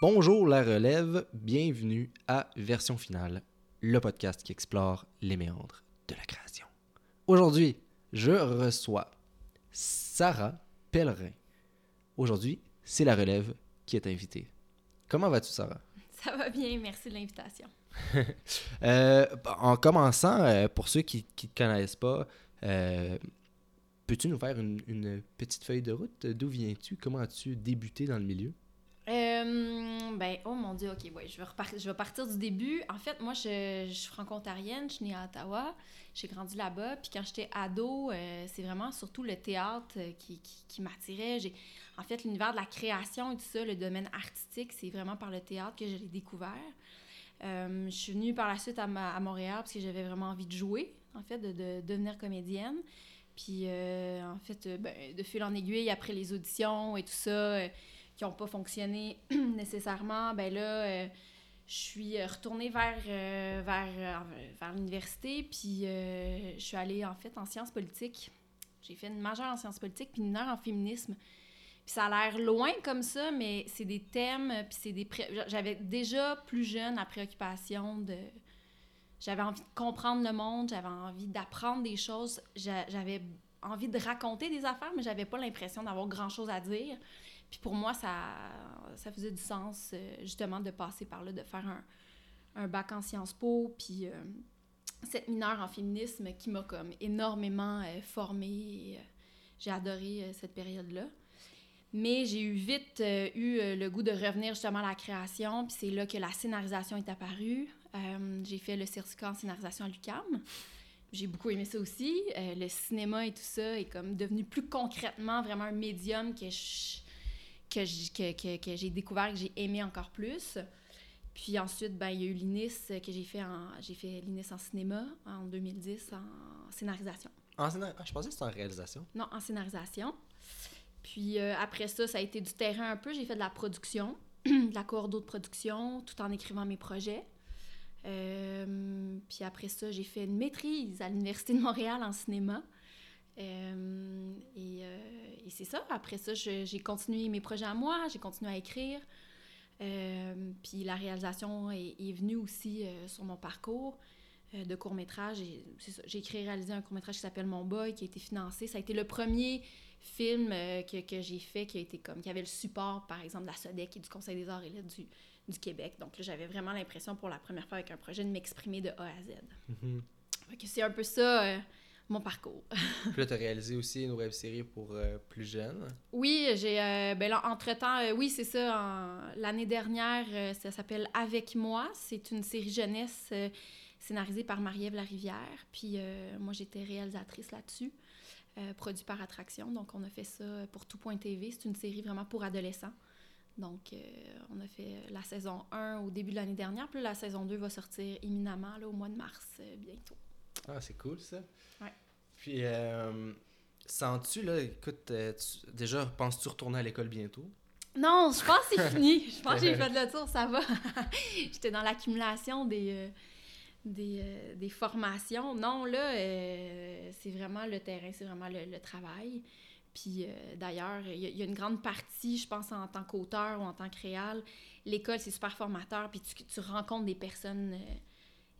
Bonjour la relève, bienvenue à Version Finale, le podcast qui explore les méandres de la création. Aujourd'hui, je reçois Sarah Pellerin. Aujourd'hui, c'est la relève qui est invitée. Comment vas-tu, Sarah? Ça va bien, merci de l'invitation. Euh, en commençant, euh, pour ceux qui ne te connaissent pas, euh, peux-tu nous faire une, une petite feuille de route? D'où viens-tu? Comment as-tu débuté dans le milieu? Ben, oh mon Dieu, ok, ouais, je vais, je vais partir du début. En fait, moi, je, je suis franco-ontarienne, je suis née à Ottawa, j'ai grandi là-bas. Puis quand j'étais ado, euh, c'est vraiment surtout le théâtre euh, qui, qui, m'attirait. En fait, l'univers de la création et tout ça, le domaine artistique, c'est vraiment par le théâtre que je l'ai découvert. Euh, je suis venue par la suite à, Montréal parce que j'avais vraiment envie de jouer, en fait, de, de devenir comédienne. Puis, en fait, ben, de fil en aiguille, après les auditions et tout ça, qui n'ont pas fonctionné nécessairement, ben là, euh, je suis euh, retournée vers, euh, vers, vers l'université, puis je suis allée, en fait, en sciences politiques. J'ai fait une majeure en sciences politiques, puis une heure en féminisme. Puis ça a l'air loin comme ça, mais c'est des thèmes, puis c'est des... pré- J'avais déjà plus jeune la préoccupation de... J'avais envie de comprendre le monde, j'avais envie d'apprendre des choses, j'a- j'avais envie de raconter des affaires, mais j'avais pas l'impression d'avoir grand-chose à dire. Puis pour moi, ça, ça faisait du sens, euh, justement, de passer par là, de faire un, un bac en Sciences Po, puis euh, cette mineure en féminisme qui m'a comme énormément euh, formée. j'ai adoré cette période-là. Mais j'ai eu vite eu le goût de revenir justement à la création, puis c'est là que la scénarisation est apparue. J'ai fait le certificat en scénarisation à l'UQAM. J'ai beaucoup aimé ça aussi. Le cinéma et tout ça est comme devenu plus concrètement vraiment un médium que je- que j- que, que, que j'ai découvert, que j'ai aimé encore plus. Puis ensuite, ben, il y a eu l'INIS euh, que j'ai fait en j'ai fait l'INIS en cinéma en 2010 en scénarisation. En scénar- ah, je pensais que c'était en réalisation. Non, en scénarisation. Puis euh, après ça, ça a été du terrain un peu. J'ai fait de la production, de la coordo de production, tout en écrivant mes projets. Euh, puis après ça, j'ai fait une maîtrise à l'Université de Montréal en cinéma. Euh, et euh, et c'est ça. Après ça, j'ai continué mes projets à moi, j'ai continué à écrire. Euh, puis la réalisation est, est venue aussi sur mon parcours de court-métrage. J'ai écrit et réalisé un court-métrage qui s'appelle Mon Boy, qui a été financé. Ça a été le premier film que, que j'ai fait qui a été comme qui avait le support, par exemple, de la SODEC et du Conseil des arts et lettres du, du Québec. Donc là, j'avais vraiment l'impression pour la première fois avec un projet de m'exprimer de A à Z. Que c'est un peu ça, euh, mon parcours. Puis là, tu as réalisé aussi une web série pour euh, plus jeunes. Oui, j'ai. euh, ben là, entre-temps, euh, oui, c'est ça. en- L'année dernière, euh, ça s'appelle Avec moi. C'est une série jeunesse scénarisée par Marie-Ève Larivière. Puis moi, j'étais réalisatrice là-dessus, produit par Attraction. Donc, on a fait ça pour Tout.tv. C'est une série vraiment pour adolescents. Donc, on a fait la saison 1 au début de l'année dernière. Puis là, la saison 2 va sortir imminemment là, au mois de mars, bientôt. Ah, c'est cool ça. Ouais. Puis, euh, sens-tu, là, écoute, euh, tu- déjà, penses-tu retourner à l'école bientôt? Non, je pense que c'est fini. Je pense que j'ai fait le tour, ça va. J'étais dans l'accumulation des, euh, des, euh, des formations. Non, là, euh, c'est vraiment le terrain, c'est vraiment le, le travail. Puis d'ailleurs, il y, a- il y a une grande partie, je pense, en tant qu'auteur ou en tant que réal, l'école, c'est super formateur, puis tu, tu rencontres des personnes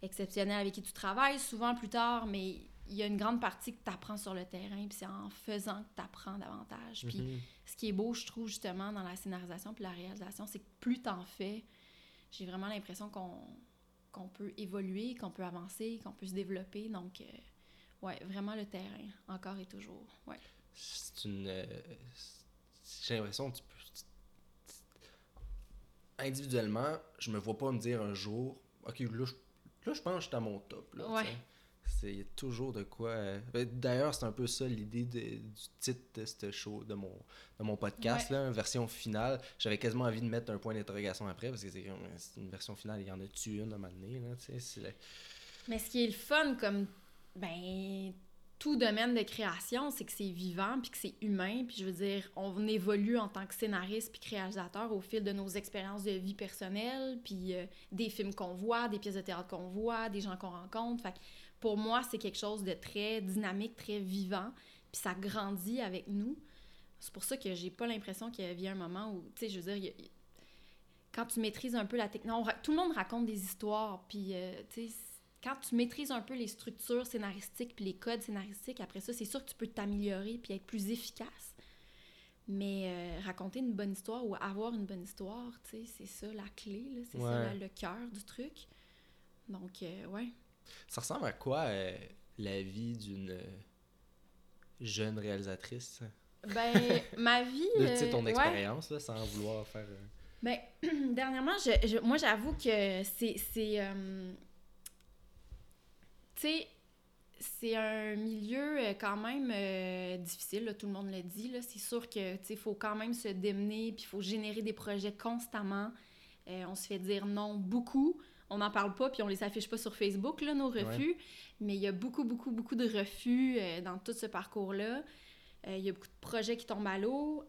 exceptionnelles avec qui tu travailles souvent plus tard, mais il y a une grande partie que tu apprends sur le terrain, puis c'est en faisant que tu apprends davantage. Puis Mhm. ce qui est beau, je trouve, justement, dans la scénarisation puis la réalisation, c'est que plus t'en fais, j'ai vraiment l'impression qu'on qu'on peut évoluer, qu'on peut avancer, qu'on peut se développer. Donc, euh, ouais, vraiment le terrain, encore et toujours. Ouais. C'est une. euh, J'ai l'impression que tu peux. Individuellement, je me vois pas me dire un jour, ok, là, je, là, je pense que je suis à mon top. Là, Ouais. C'est il y a toujours de quoi. euh, ben, D'ailleurs, c'est un peu ça l'idée du titre de ce show, de mon, de mon podcast, là, version finale. J'avais quasiment envie de mettre un point d'interrogation après parce que c'est c'est une version finale, il y en a-tu une à un moment donné, là, le- Mais ce qui est le fun, comme, ben, tout domaine de création, c'est que c'est vivant, puis que c'est humain, puis je veux dire, on évolue en tant que scénariste puis réalisateur au fil de nos expériences de vie personnelle, puis euh, des films qu'on voit, des pièces de théâtre qu'on voit, des gens qu'on rencontre. Fait pour moi, c'est quelque chose de très dynamique, très vivant, puis ça grandit avec nous. C'est pour ça que j'ai pas l'impression qu'il y a un moment où, tu sais, je veux dire, quand tu maîtrises un peu la technologie, tout le monde raconte des histoires, puis euh, tu quand tu maîtrises un peu les structures scénaristiques puis les codes scénaristiques, après ça, c'est sûr que tu peux t'améliorer puis être plus efficace. Mais euh, raconter une bonne histoire ou avoir une bonne histoire, tu sais, c'est ça la clé, là, c'est ça le cœur du truc. Donc, euh, ouais. Ça ressemble à quoi euh, la vie d'une jeune réalisatrice? Ben, ma vie. De, tu sais, euh, ton ouais. expérience, là, sans vouloir faire... Ben, dernièrement, je, je- moi, j'avoue que c'est. Tu sais, c'est un milieu euh, quand même euh, difficile, là, tout le monde le dit. C'est sûr que, il faut quand même se démener, puis il faut générer des projets constamment. Euh, on se fait dire non beaucoup. On n'en parle pas, puis on les affiche pas sur Facebook, là, nos refus. Mais il y a beaucoup, beaucoup, beaucoup de refus euh, dans tout ce parcours-là. Il y a beaucoup de projets qui tombent à l'eau,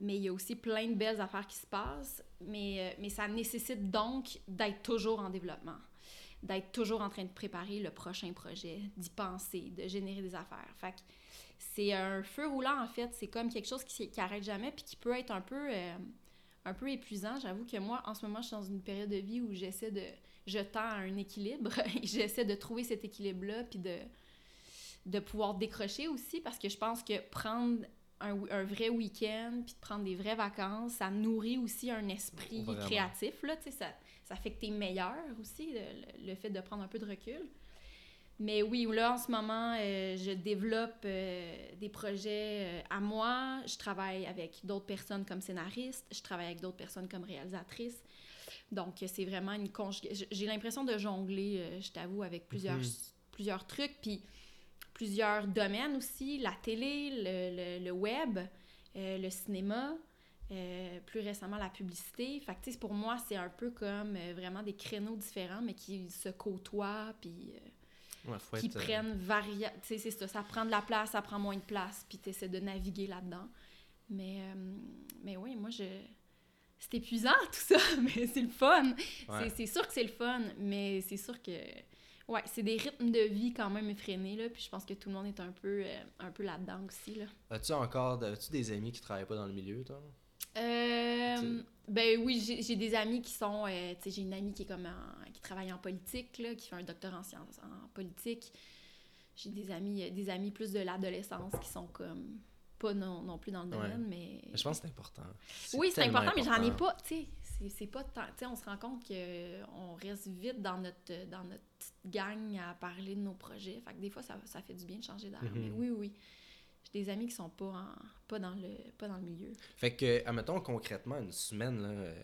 mais il y a aussi plein de belles affaires qui se passent. Mais, mais ça nécessite donc d'être toujours en développement, d'être toujours en train de préparer le prochain projet, d'y penser, de générer des affaires. Fait que c'est un feu roulant, en fait. C'est comme quelque chose qui, qui arrête jamais puis qui peut être un peu, euh, un peu épuisant. J'avoue que moi, en ce moment, je suis dans une période de vie où j'essaie de... Je tends à un équilibre et j'essaie de trouver cet équilibre-là puis de de pouvoir décrocher aussi parce que je pense que prendre un, un vrai week-end puis de prendre des vraies vacances, ça nourrit aussi un esprit Vraiment. créatif, là, tu sais, ça, ça fait que t'es meilleur aussi, le, le fait de prendre un peu de recul. Mais oui, là, en ce moment, euh, je développe euh, des projets euh, à moi. Je travaille avec d'autres personnes comme scénariste. Je travaille avec d'autres personnes comme réalisatrice. Donc, c'est vraiment une conjugaison. J'ai l'impression de jongler, je t'avoue, avec plusieurs, Mhm. plusieurs trucs. Puis plusieurs domaines aussi, la télé, le, le- le web, le cinéma, euh, plus récemment la publicité. Fait que, pour moi, c'est un peu comme euh, vraiment des créneaux différents, mais qui se côtoient, puis euh, Ouais, qui être, prennent varia... Tu sais, ça, ça prend de la place, ça prend moins de place, puis tu essaies de naviguer là-dedans. Mais, mais oui, moi, je... C'est épuisant, tout ça, mais c'est le fun. ouais. C'est- sûr que c'est le fun, mais c'est sûr que... Ouais, c'est des rythmes de vie quand même effrénés, là, puis je pense que tout le monde est un peu, un peu là-dedans aussi, là. As-tu encore... As-tu des amis qui travaillent pas dans le milieu, toi? Euh, ben oui, j'ai j'ai des amis qui sont... euh, tu sais, j'ai une amie qui est comme en- qui travaille en politique, là, qui fait un doctorat en sciences en politique. J'ai des amis, euh, des amis plus de l'adolescence qui sont comme... Pas non, non plus dans le Ouais. domaine, mais... Je pense que c'est important. Oui, c'est important, mais j'en ai pas, tu sais, c'est- pas tant, tu sais, on se rend compte qu'on reste vite dans notre, dans notre petite gang à parler de nos projets, fait que des fois, ça, ça fait du bien de changer d'air, mais Mhm. oui, oui, j'ai des amis qui sont pas, en- pas, dans le, pas dans le milieu. Fait que, admettons concrètement, une semaine, là, euh,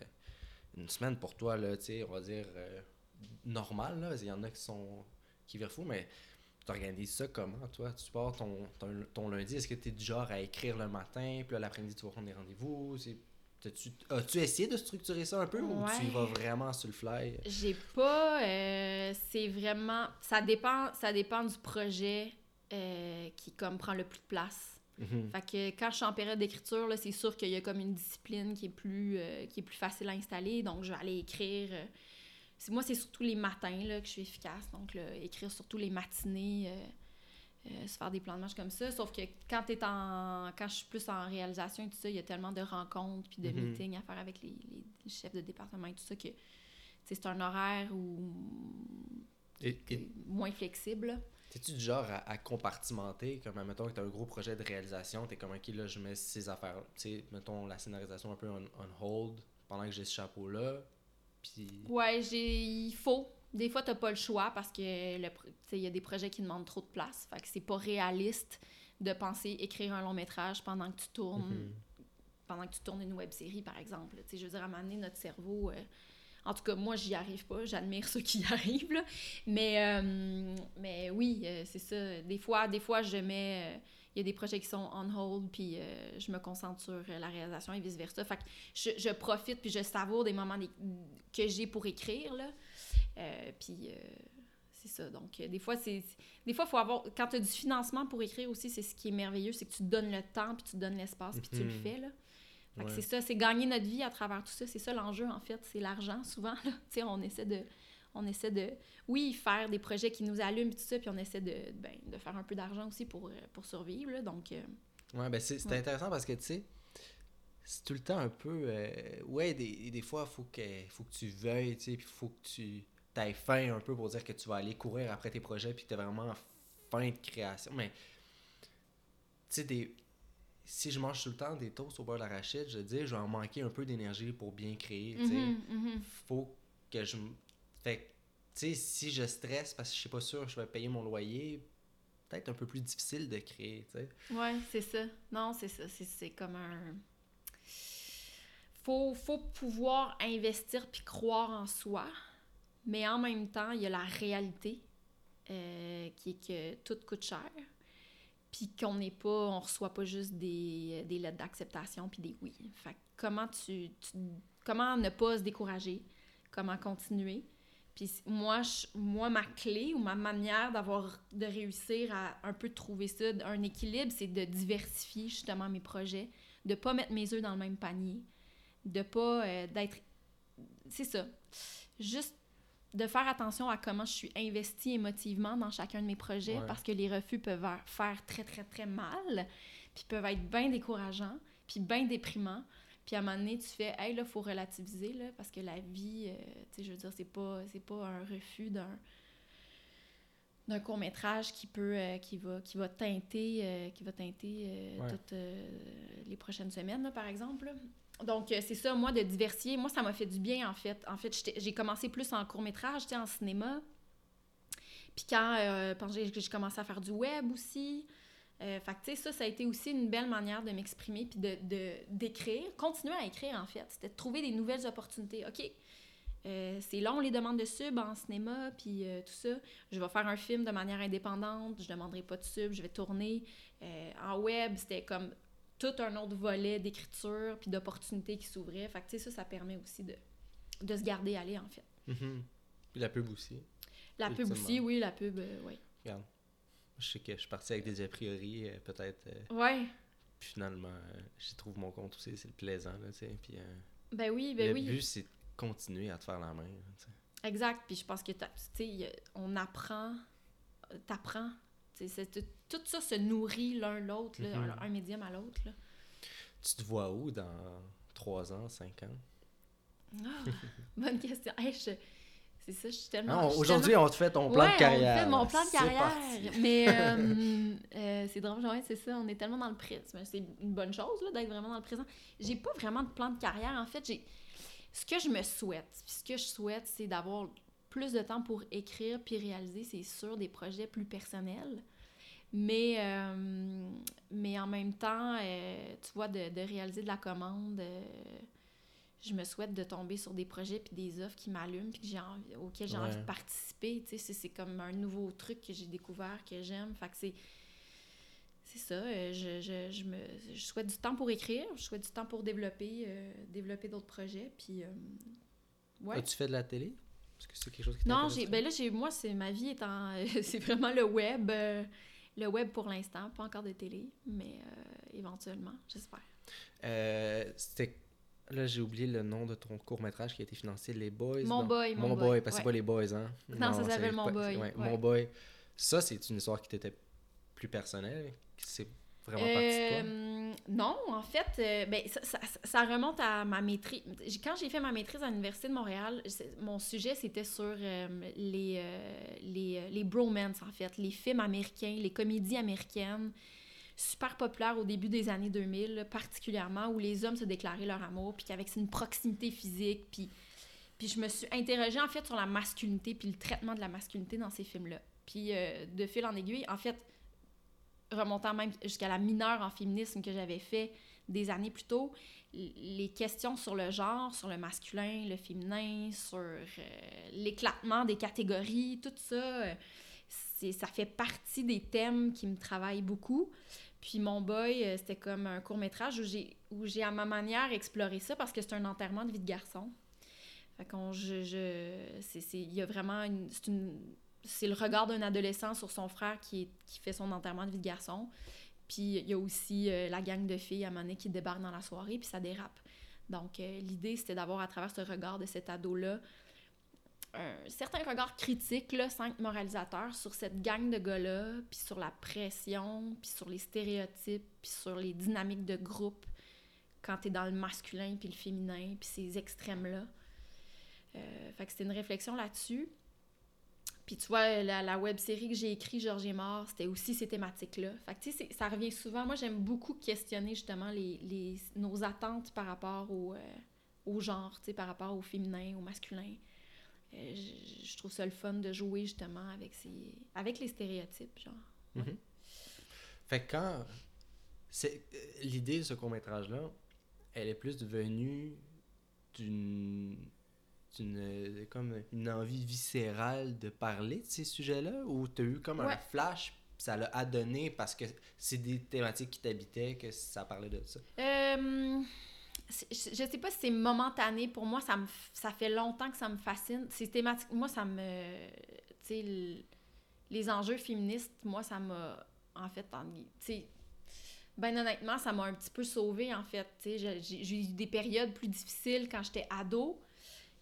une semaine pour toi, là, on va dire euh, normale, là, il y en a qui sont qui virent fou, mais tu organises ça comment, toi? Tu pars ton, ton, ton lundi, est-ce que tu es du genre à écrire le matin, puis l'après-midi, tu vas prendre des rendez-vous? As-tu essayé de structurer ça un peu ou tu y vas vraiment sur le fly? J'ai pas, euh, c'est vraiment, ça dépend, ça dépend du projet euh, qui, comme, prend le plus de place. Mhm. Fait que quand je suis en période d'écriture, là, c'est sûr qu'il y a comme une discipline qui est plus, euh, qui est plus facile à installer. Donc, je vais aller écrire. euh, moi, c'est surtout les matins là, que je suis efficace. Donc, là, écrire surtout les matinées, euh, se faire des plans de match comme ça. Sauf que quand, t'es en, quand je suis plus en réalisation et tout ça, il y a tellement de rencontres puis de Mhm. meetings à faire avec les, les chefs de département et tout ça que c'est un horaire où Et- et moins flexible. T'es-tu du genre à, à compartimenter, comme mettons que t'as un gros projet de réalisation, t'es comme ok là je mets ces affaires, tu sais, mettons la scénarisation un peu on, on hold pendant que j'ai ce chapeau-là, puis... Ouais, j'ai il faut. Des fois, t'as pas le choix parce que le il y a des projets qui demandent trop de place. Fait que c'est pas réaliste de penser écrire un long métrage pendant que tu tournes Mhm. pendant que tu tournes une web série, par exemple. Tu sais, je veux dire, à un moment donné, notre cerveau. euh, en tout cas, moi, j'y arrive pas. J'admire ceux qui y arrivent. là. Mais, euh, mais oui, euh, c'est ça. Des fois, des fois, je mets. euh, Il y a des projets qui sont on hold, puis je me concentre sur la réalisation et vice-versa. Fait que je, je profite, puis je savoure des moments des- que j'ai pour écrire, là. Puis c'est ça. Donc, euh, des fois, c'est... Des fois, faut avoir... Quand tu as du financement pour écrire aussi, c'est ce qui est merveilleux, c'est que tu donnes le temps, puis tu donnes l'espace, puis tu le Mhm. fais, là. Ouais. c'est ça, c'est gagner notre vie à travers tout ça. C'est ça l'enjeu, en fait. C'est l'argent, souvent. Là. On essaie de... On essaie de, oui, faire des projets qui nous allument, tout ça, puis on essaie de, ben, de faire un peu d'argent aussi pour, euh, pour survivre. là. Donc, euh, Ouais, ben c'est Ouais. intéressant parce que, tu sais, c'est tout le temps un peu. euh, ouais, des, des fois, il faut que, faut que tu veuilles, tu sais, puis il faut que tu aies faim un peu pour dire que tu vas aller courir après tes projets, puis que tu vraiment faim de création. Mais, tu sais, des. Si je mange tout le temps des toasts au beurre d'arachide, je veux dire, je vais en manquer un peu d'énergie pour bien créer, mhm. Faut que je. Fait que, tu sais, si je stresse parce que je suis pas sûr que je vais payer mon loyer, peut-être un peu plus difficile de créer, tu sais. Ouais, c'est ça. Non, c'est ça. C'est, c'est comme un. Faut, faut pouvoir investir puis croire en soi, mais en même temps, il y a la réalité euh, qui est que tout coûte cher, puis qu'on n'est pas, on reçoit pas juste des, des lettres d'acceptation puis des oui. Fait comment tu, comment ne pas se décourager, comment continuer? Puis moi, moi, ma clé ou ma manière d'avoir de réussir à un peu trouver ça, un équilibre, c'est de diversifier justement mes projets, de pas mettre mes œufs dans le même panier, de pas euh, d'être c'est ça. Juste de faire attention à comment je suis investie émotivement dans chacun de mes projets Ouais. parce que les refus peuvent faire- très très très mal, puis peuvent être bien décourageants, puis bien déprimants. Puis à un moment donné, tu fais, hey, là, faut relativiser, là, parce que la vie, euh, tu sais, je veux dire, c'est pas, c'est pas un refus d'un d'un court métrage qui peut euh, qui va qui va teinter euh, qui va teinter Ouais. toutes les prochaines semaines là, par exemple là. Donc euh, c'est ça moi de diversifier moi ça m'a fait du bien en fait en fait j'ai commencé plus en court métrage j'étais en cinéma puis quand, euh, j'ai commencé à faire du web aussi euh, fait que, ça, ça a été aussi une belle manière de m'exprimer puis de, d'écrire, continuer à écrire, en fait. C'était de trouver des nouvelles opportunités. OK, euh, c'est long, les demandes de sub en cinéma, puis tout ça. Je vais faire un film de manière indépendante, je demanderai pas de sub, je vais tourner. En web, c'était comme tout un autre volet d'écriture puis d'opportunités qui s'ouvraient. Fait que, tu sais, ça, ça permet aussi de, de se garder aller, en fait. Mhm. Puis la pub aussi. La pub aussi, oui, la pub, euh, oui. Regarde. Je sais que je suis parti avec des a priori, euh, peut-être. euh, Ouais, puis finalement, j'y trouve mon compte aussi, c'est le plaisant, là, tu sais. Puis ben oui, ben le oui. but, c'est de continuer à te faire la main, là. Exact. Puis je pense que, tu sais, on apprend, t'apprends. Tout, ça se nourrit l'un l'autre, Mhm. un, un médium à l'autre. Tu te vois où dans 3 ans, 5 ans? Ah, bonne question. Hey, je- c'est ça, je suis tellement... Aujourd'hui, tellement- on te fait ton plan Ouais, de carrière. on fait mon plan de carrière. parti. Mais euh, euh, c'est drôle, ouais, c'est ça. On est tellement dans le présent. C'est une bonne chose d'être vraiment dans le présent. J'ai pas vraiment de plan de carrière. En fait, j'ai ce que je me souhaite. Puis ce que je souhaite, c'est d'avoir plus de temps pour écrire puis réaliser, c'est sûr, des projets plus personnels. Mais, euh, mais en même temps, euh, tu vois, de, de réaliser de la commande, euh, je me souhaite de tomber sur des projets puis des offres qui m'allument puis que j'ai envie, auxquels j'ai Ouais. envie de participer. Tu sais, c'est- comme un nouveau truc que j'ai découvert, que j'aime. Fait que c'est... C'est ça, je, je, je, me, je souhaite du temps pour écrire, je souhaite du temps pour développer, développer d'autres projets, puis... ouais. As-tu fait de la télé? Est-ce que c'est quelque chose qui Non, j'ai, ben là, j'ai, moi, c'est, ma vie est en... c'est vraiment le web. euh, le web pour l'instant, pas encore de télé, mais euh, éventuellement, j'espère. Euh, C'était. Là, j'ai oublié le nom de ton court-métrage qui a été financé, Les Boys. Mon non? Boy, Mon Mon Boy, Boy, parce que ouais. c'est pas Les Boys, hein? Non, ça s'appelle Mon pas- Boy, ouais, ouais. Mon Boy. Ça, c'est une histoire qui t'était plus personnelle. C'est Euh, non, en fait, euh, ben, ça, remonte à ma maîtrise. Quand j'ai fait ma maîtrise à l'Université de Montréal, mon sujet, c'était sur euh, les, les, en fait, les films américains, les comédies américaines, super populaires au début des années 2000, là, particulièrement, où les hommes se déclaraient leur amour, puis qu'avec une proximité physique, puis... Puis je me suis interrogée, en fait, sur la masculinité, puis le traitement de la masculinité dans ces films-là. Puis de fil en aiguille, en fait, remontant même jusqu'à la mineure en féminisme que j'avais fait des années plus tôt, les questions sur le genre, sur le masculin, le féminin, sur euh, l'éclatement des catégories, tout ça, euh, ça fait partie des thèmes qui me travaillent beaucoup. Puis mon boy, euh, c'était comme un court métrage où j'ai, à ma manière exploré ça parce que c'est un enterrement de vie de garçon. Fait je, je, c'est, c'est, il y a vraiment c'est une, c'est le regard d'un adolescent sur son frère qui, qui fait son enterrement de vie de garçon. Puis il y a aussi euh, la gang de filles à un qui débarque dans la soirée, puis ça dérape. Donc euh, l'idée, c'était d'avoir à travers ce regard de cet ado-là un certain regard critique, là, cinq moralisateurs, sur cette gang de gars-là, puis sur la pression, puis sur les stéréotypes, puis sur les dynamiques de groupe quand t'es dans le masculin puis le féminin, puis ces extrêmes-là. Euh, fait que c'était une réflexion là-dessus. Puis tu vois, la, la web série que j'ai écrite, Georges est mort, c'était aussi ces thématiques-là. Fait que tu sais, ça revient souvent. Moi, j'aime beaucoup questionner justement les, les- nos attentes par rapport au, euh, au genre, tu sais, par rapport au féminin, au masculin. Euh, je, trouve ça le fun de jouer justement avec, ces, avec les stéréotypes, genre. Mhm. Fait que quand. euh, L'idée de ce court-métrage-là, elle est plus venue d'une. D'une. euh, comme une envie viscérale de parler de ces sujets-là? Ou t'as eu comme un flash, ça l'a adonné parce que c'est des thématiques qui t'habitaient que ça parlait de ça? Euh, je sais pas si c'est momentané. Pour moi, ça, me, ça fait longtemps que ça me fascine. C'est thématique. Moi, ça me. Tu sais, le- les enjeux féministes, moi, ça m'a. En fait, tu sais. Ben honnêtement, ça m'a un petit peu sauvée, en fait. Tu j'ai eu des périodes plus difficiles quand j'étais ado.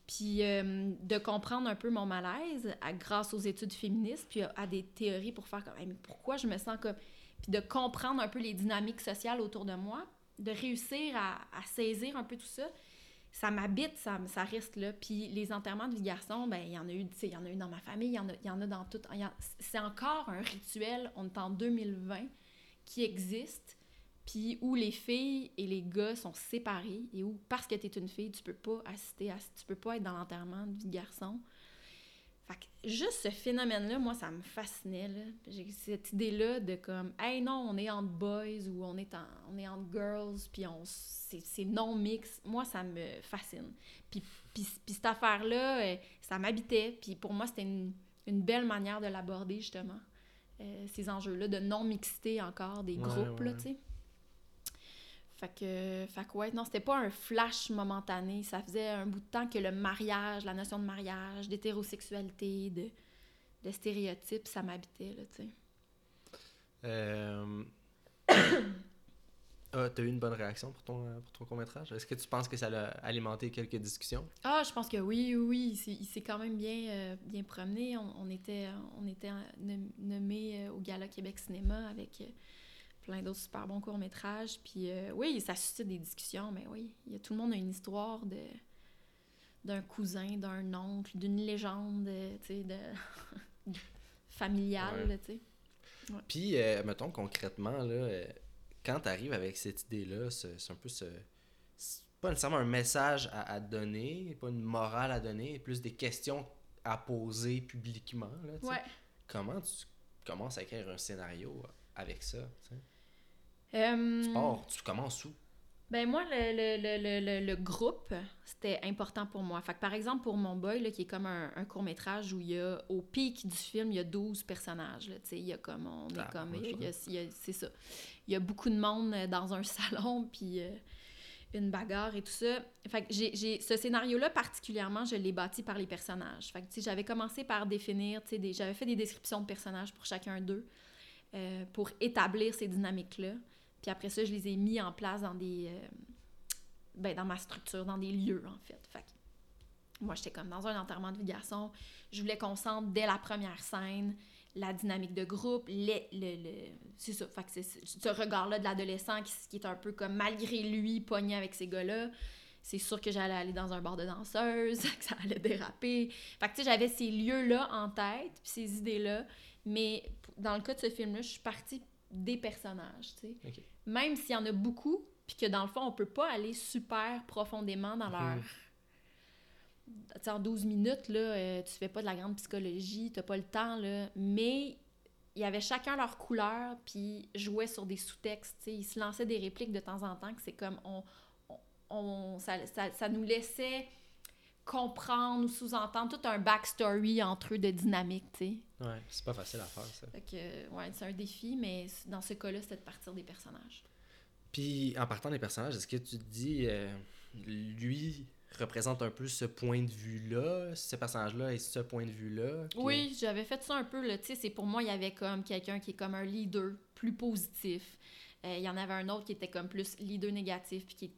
Puis euh, de comprendre un peu mon malaise grâce aux études féministes, puis à, des théories pour faire comme, mais pourquoi je me sens comme. Puis de comprendre un peu les dynamiques sociales autour de moi, de réussir à, saisir un peu tout ça, ça m'habite, ça, ça reste là. Puis les enterrements de vie de garçon, ben il y en a eu, il y en a eu dans ma famille, il y en a, y en a dans tout. C'est encore un rituel, on est en 2020, qui existe, puis où les filles et les gars sont séparés et où, parce que tu es une fille, tu peux pas assister à, tu peux pas être dans l'enterrement de vie de garçon. Fait que juste ce phénomène-là, moi, ça me fascinait. là. J'ai cette idée-là de comme, hey non, on est entre boys ou on est, en, on est entre girls, puis on, c'est, c'est non-mix. Moi, ça me fascine. Puis, puis, puis cette affaire-là, euh, ça m'habitait. Puis pour moi, c'était une, une belle manière de l'aborder, justement. Euh, ces enjeux-là de non-mixité encore des Ouais, groupes, là, ouais. tu sais. Fait que, fait que ouais, non, c'était pas un flash momentané. Ça faisait un bout de temps que le mariage, la notion de mariage, d'hétérosexualité, de, de stéréotypes, ça m'habitait, là, tu sais. Euh... ah, t'as eu une bonne réaction pour ton, euh, pour ton court-métrage? Est-ce que tu penses que ça a alimenté quelques discussions? Ah, je pense que oui, oui, oui. Il s'est- quand même bien, euh, bien promené. On, on était, on était nom- nommés euh, au Gala Québec Cinéma avec euh, plein d'autres super bons courts-métrages. Puis euh, oui, ça suscite des discussions, mais oui, y a, tout le monde a une histoire de d'un cousin, d'un oncle, d'une légende, euh, tu sais, de familiale, Ouais. tu sais. Puis, euh, mettons concrètement, là, euh, quand tu arrives avec cette idée-là, c'est c'est un peu ce. C'est pas nécessairement un message à, à donner, pas une morale à donner, plus des questions à poser publiquement. Là. Ouais. Comment tu commences à écrire un scénario avec ça? Euh, Tu commences où? Ben moi, le, le, le, le, groupe, c'était important pour moi. Fait que par exemple, pour Mon Boy, là, qui est comme un, un court-métrage où il y a, au pic du film, il y a 12 personnages. Là, il y a comme, on est Ah, comme, c'est ça. Il y a beaucoup de monde euh, dans un salon, puis euh, une bagarre et tout ça. Fait que j'ai, ce scénario-là, particulièrement, je l'ai bâti par les personnages. Fait que, j'avais commencé par définir, j'avais fait des descriptions de personnages pour chacun d'eux euh, pour établir ces dynamiques-là. Puis après ça, je les ai mis en place dans des... euh, ben, dans ma structure, dans des lieux, en fait. Fait que moi, j'étais comme dans un enterrement de vie de garçon. Je voulais qu'on sente dès la première scène la dynamique de groupe, le, le- c'est ça. Fait que c'est ce regard-là de l'adolescent qui, est un peu comme malgré lui pogné avec ces gars-là. C'est sûr que j'allais aller dans un bar de danseuse, que ça allait déraper. Fait que tu sais, j'avais ces lieux-là en tête, puis ces idées-là. Mais dans le cas de ce film-là, je suis partie des personnages, tu sais. Ok. Même s'il y en a beaucoup, puis que dans le fond, on peut pas aller super profondément dans leur... Tu sais, en 12 minutes, là, euh, tu fais pas de la grande psychologie, t'as pas le temps, là. Mais il y avait chacun leur couleur, puis jouaient sur des sous-textes. Ils se lançaient des répliques de temps en temps, que c'est comme... On, on, on- ça, ça, ça nous laissait comprendre ou sous-entendre tout un backstory entre eux de dynamique, tu sais. Ouais, c'est pas facile à faire ça. Fait que, ouais, c'est un défi, mais dans ce cas-là, c'était de partir des personnages. Puis en partant des personnages, est-ce que tu te dis, euh, lui représente un peu ce point de vue-là, ce personnage-là et ce point de vue-là? Oui, j'avais fait ça un peu, là. Tu sais, c'est pour moi, il y avait comme quelqu'un qui est comme un leader plus positif. Euh, il y en avait un autre qui était comme plus leader négatif, puis qui,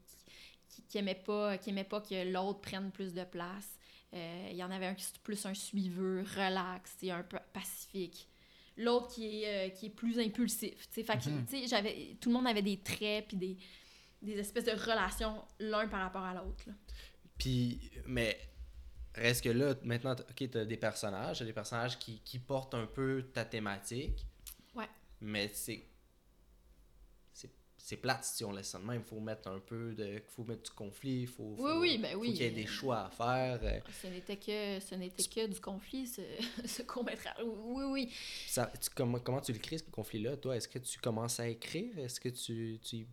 qui, qui aimait pas, qui aimait pas que l'autre prenne plus de place. Euh, il y en avait un qui est plus un suiveur, relax, et un peu pacifique. L'autre qui est, euh, qui est plus impulsif. Fait tu sais, j'avais, tout le monde avait des traits, puis des, des espèces de relations l'un par rapport à l'autre. Puis, mais reste que là, maintenant, ok, t'as des personnages, t'as des personnages qui, qui portent un peu ta thématique. Ouais. Mais c'est. C'est- plate si on laisse ça de même. Il faut mettre un peu de. faut mettre du conflit. Faut, Oui, faut- oui, ben faut oui. qu'il y ait des choix à faire. euh, Ce n'était que, ce n'était que du conflit, ce, ce court-métrage. Oui, oui. Ça, tu- comment, comment tu le crées, ce conflit-là, toi? Est-ce que tu commences à écrire? Est-ce que tu... tu...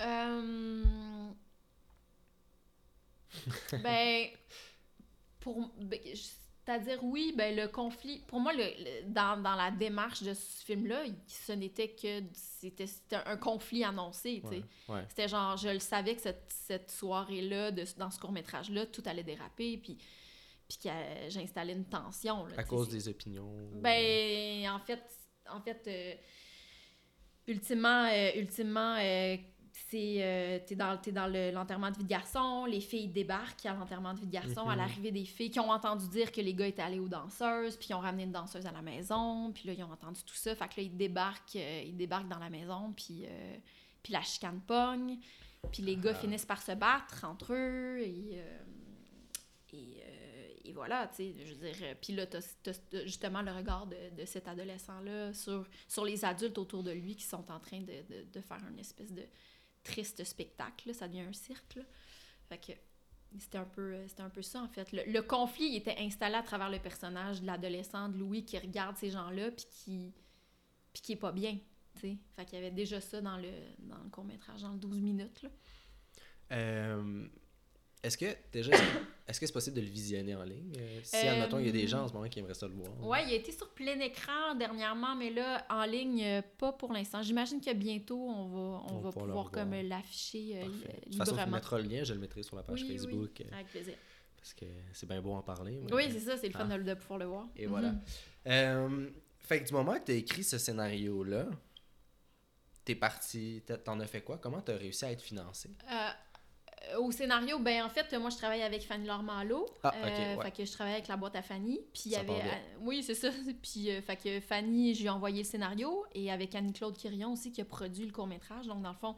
Euh, ben, pour, ben, c'est-à-dire oui, ben le conflit. Pour moi, le, le- dans, dans la démarche de ce film-là, il- ce n'était que c'était, c'était un conflit annoncé. Ouais, ouais. C'était genre, je le savais que cette, cette soirée-là, de, dans ce court-métrage-là, tout allait déraper, puis, puis que j'installais une tension. là, À cause des opinions. euh, ben, en fait, en fait, euh, ultimement, euh, ultimement, euh, c'est euh, t'es dans, t'es dans le- l'enterrement de vie de garçon, les filles débarquent à l'enterrement de vie de garçon, à Mhm. l'arrivée des filles qui ont entendu dire que les gars étaient allés aux danseuses, puis ils ont ramené une danseuse à la maison, puis là ils ont entendu tout ça, fait que là ils débarquent, euh, ils débarquent dans la maison, puis euh, puis la chicane pogne, puis les gars Ah. finissent par se battre entre eux et euh, et, et voilà, tu sais, je veux dire, puis là, t'as, justement le regard de, de cet adolescent-là sur, sur les adultes autour de lui qui sont en train de, de, de faire une espèce de triste spectacle, ça devient un cirque. Fait que c'était un peu, euh, c'était un peu ça, en fait. Le, conflit il était installé à travers le personnage de l'adolescent de Louis qui regarde ces gens-là, puis qui, puis qui pas bien, tu sais. Fait qu'il y avait déjà ça dans le, dans le court-métrage, dans le 12 minutes. Euh, est-ce que, déjà, est-ce que- c'est possible de le visionner en ligne? Euh, si, Euh, admettons, il y a des gens en ce moment qui aimeraient ça le voir. Ouais, il a été sur plein écran dernièrement, mais là, en ligne, euh, pas pour l'instant. J'imagine que bientôt, on va, on On va pouvoir comme l'afficher euh, Parfait. li- De toute façon, tu librement. mettras le lien, je le mettrai sur la page Oui, oui, Facebook. euh, Avec plaisir. Parce que c'est bien beau en parler. mais- Oui, c'est ça, c'est le fun Ah. de, pouvoir le voir. Et voilà. Mhm. Fait que du moment que tu as écrit ce scénario-là, t'es parti, t'en as fait quoi? Comment t'as réussi à être financé? Euh, au scénario, ben en fait, moi je travaille avec Fanny. Ah, ok, ouais. Fait que je travaillais avec la boîte à Fanny. Puis il y Ça avait. euh, oui, c'est ça. Puis euh, fait que Fanny, je lui ai envoyé le scénario. Et avec Annie-Claude Quirion aussi qui a produit le court-métrage. Donc dans le fond,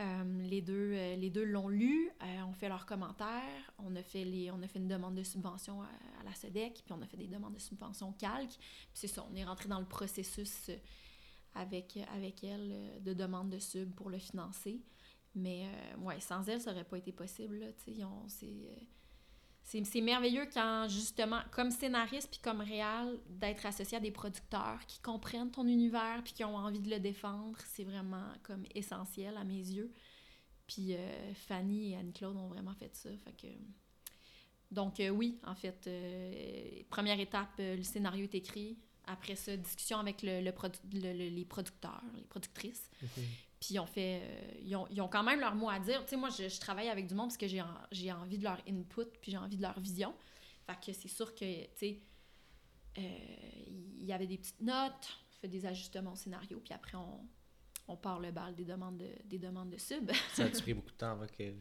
euh, les deux euh, les deux l'ont lu, euh, ont fait leurs commentaires, on a fait les on a fait une demande de subvention à, à la SEDEC, puis on a fait des demandes de subvention au calque. Puis c'est ça, on est rentré dans le processus euh, avec avec elle euh, de demande de sub pour le financer. Mais euh, ouais, sans elle, ça aurait pas été possible. euh, c'est merveilleux quand, justement, comme scénariste puis comme réal, d'être associé à des producteurs qui comprennent ton univers puis qui ont envie de le défendre. C'est vraiment comme essentiel à mes yeux. Puis euh, Fanny et Annie-Claude ont vraiment fait ça. Fait que... Donc oui, en fait, première étape, le scénario est écrit. Après ça, discussion avec le, le le- le- les producteurs, les productrices. Puis ils ont fait. euh, ils, ont, ils ont quand même leur mot à dire. Tu sais, moi, je, je travaille avec du monde parce que j'ai en- j'ai envie de leur input, puis j'ai envie de leur vision. Fait que c'est sûr que, tu sais, euh, il y avait des petites notes, on fait des ajustements au scénario, puis après, on, on part le bal des demandes de, des demandes de sub. Ça a-tu pris beaucoup de temps avant que.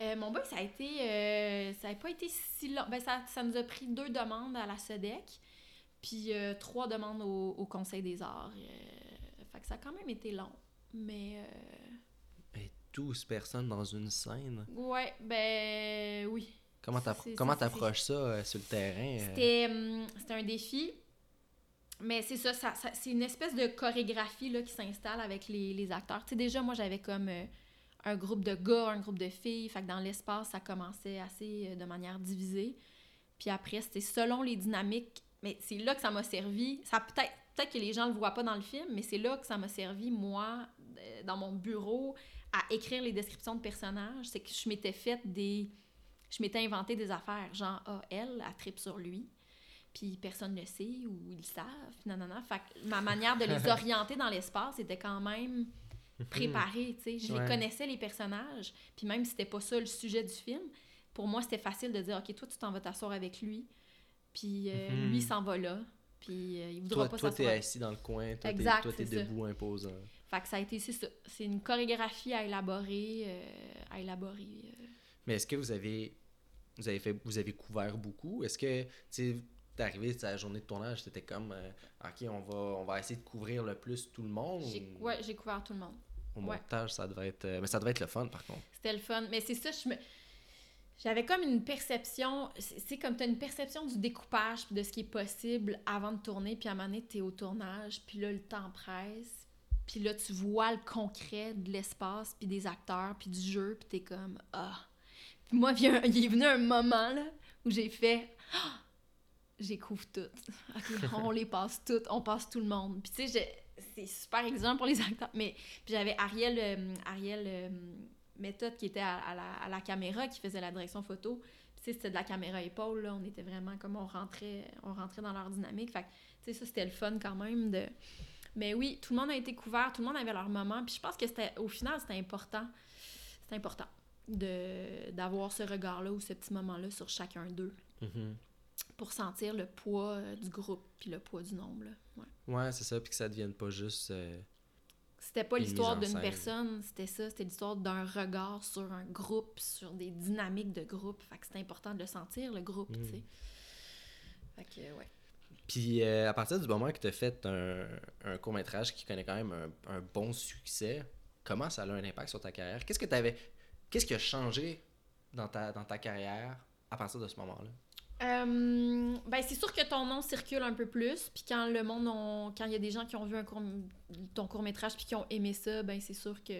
Euh, mon boy, ça a été. euh, ça n'a pas été si long. Ben, ça, ça nous a pris deux demandes à la SEDEC, puis euh, trois demandes au, au Conseil des arts. Fait que ça a quand même été long. Mais. euh, Ben, 12 personnes dans une scène? Ouais, ben oui. Comment t'approches ça euh, sur le terrain? euh? C'était c'était un défi. Mais c'est ça, ça, ça- c'est une espèce de chorégraphie là, qui s'installe avec les, les acteurs. Tu sais, déjà, moi, j'avais comme euh, un groupe de gars, un groupe de filles. Fait que dans l'espace, ça commençait assez euh, de manière divisée. Puis après, c'était selon les dynamiques. Mais c'est là que ça m'a servi. Ça peut-être peut que les gens le voient pas dans le film, mais c'est là que ça m'a servi, moi, euh, dans mon bureau, à écrire les descriptions de personnages. C'est que je m'étais fait des... Je m'étais inventé des affaires. Genre, ah, elle, elle tripe sur lui puis personne ne le sait ou ils le savent, nanana. Fait que ma manière de les orienter dans l'espace était quand même préparée, tu sais. Je Ouais. les connaissais, les personnages, puis même si c'était pas ça le sujet du film, pour moi, c'était facile de dire, OK, toi, tu t'en vas t'asseoir avec lui, puis euh, Mhm. lui, s'en va là, puis euh, il voudra Toi, pas toi t'es s'asseoir. assis dans le coin, toi, t'es, debout imposant. Fait que ça a été, c'est ça. C'est une chorégraphie à élaborer, euh, à élaborer. euh. Mais est-ce que vous avez vous avez fait vous avez couvert beaucoup? Est-ce que tu sais t'es arrivé à la journée de tournage, c'était comme euh, OK, on va on va essayer de couvrir le plus tout le monde J'ai, ou- ouais, j'ai couvert tout le monde. au Ouais. montage, ça devait être. Mais ça devait être le fun, par contre. C'était le fun. Mais c'est ça, je me. J'avais comme une perception, c'est comme tu as une perception du découpage de ce qui est possible avant de tourner, puis à un moment donné, tu es au tournage, puis là, le temps presse, puis là, tu vois le concret de l'espace, puis des acteurs, puis du jeu, puis tu es comme « Ah! » Puis moi, il est venu un moment, là, où j'ai fait Ah! J'ai couvre tout. OK, on les passe toutes, on passe tout le monde. Puis tu sais, c'est super exemple pour les acteurs, mais puis j'avais Ariel, euh, Ariel euh, Méthode qui était à, à la, à la caméra, qui faisait la direction photo. Puis tu sais, c'était de la caméra épaule, là. On était vraiment comme on rentrait, on rentrait dans leur dynamique. Fait que, tu sais, ça, c'était le fun quand même de... Mais oui, tout le monde a été couvert, tout le monde avait leur moment. Puis je pense que c'était, au final, c'était important. C'était important de, d'avoir ce regard-là ou ce petit moment-là sur chacun d'eux Mhm. pour sentir le poids euh, du groupe puis le poids du nombre. là. Ouais. Ouais, c'est ça, puis que ça devienne pas juste. euh, C'était pas l'histoire d'une personne, c'était ça, c'était l'histoire d'un regard sur un groupe, sur des dynamiques de groupe. Fait que c'était important de le sentir, le groupe, Mm. tu sais. Fait que, ouais. Puis euh, à partir du moment que tu as fait un, un court-métrage qui connaît quand même un, bon succès, comment ça a un impact sur ta carrière? Qu'est-ce que tu. Qu'est-ce qui a changé dans ta, dans ta carrière à partir de ce moment-là? Euh, ben, c'est sûr que ton nom circule un peu plus, puis quand le monde, quand il y a des gens qui ont vu un court, ton court-métrage puis qui ont aimé ça, ben c'est sûr que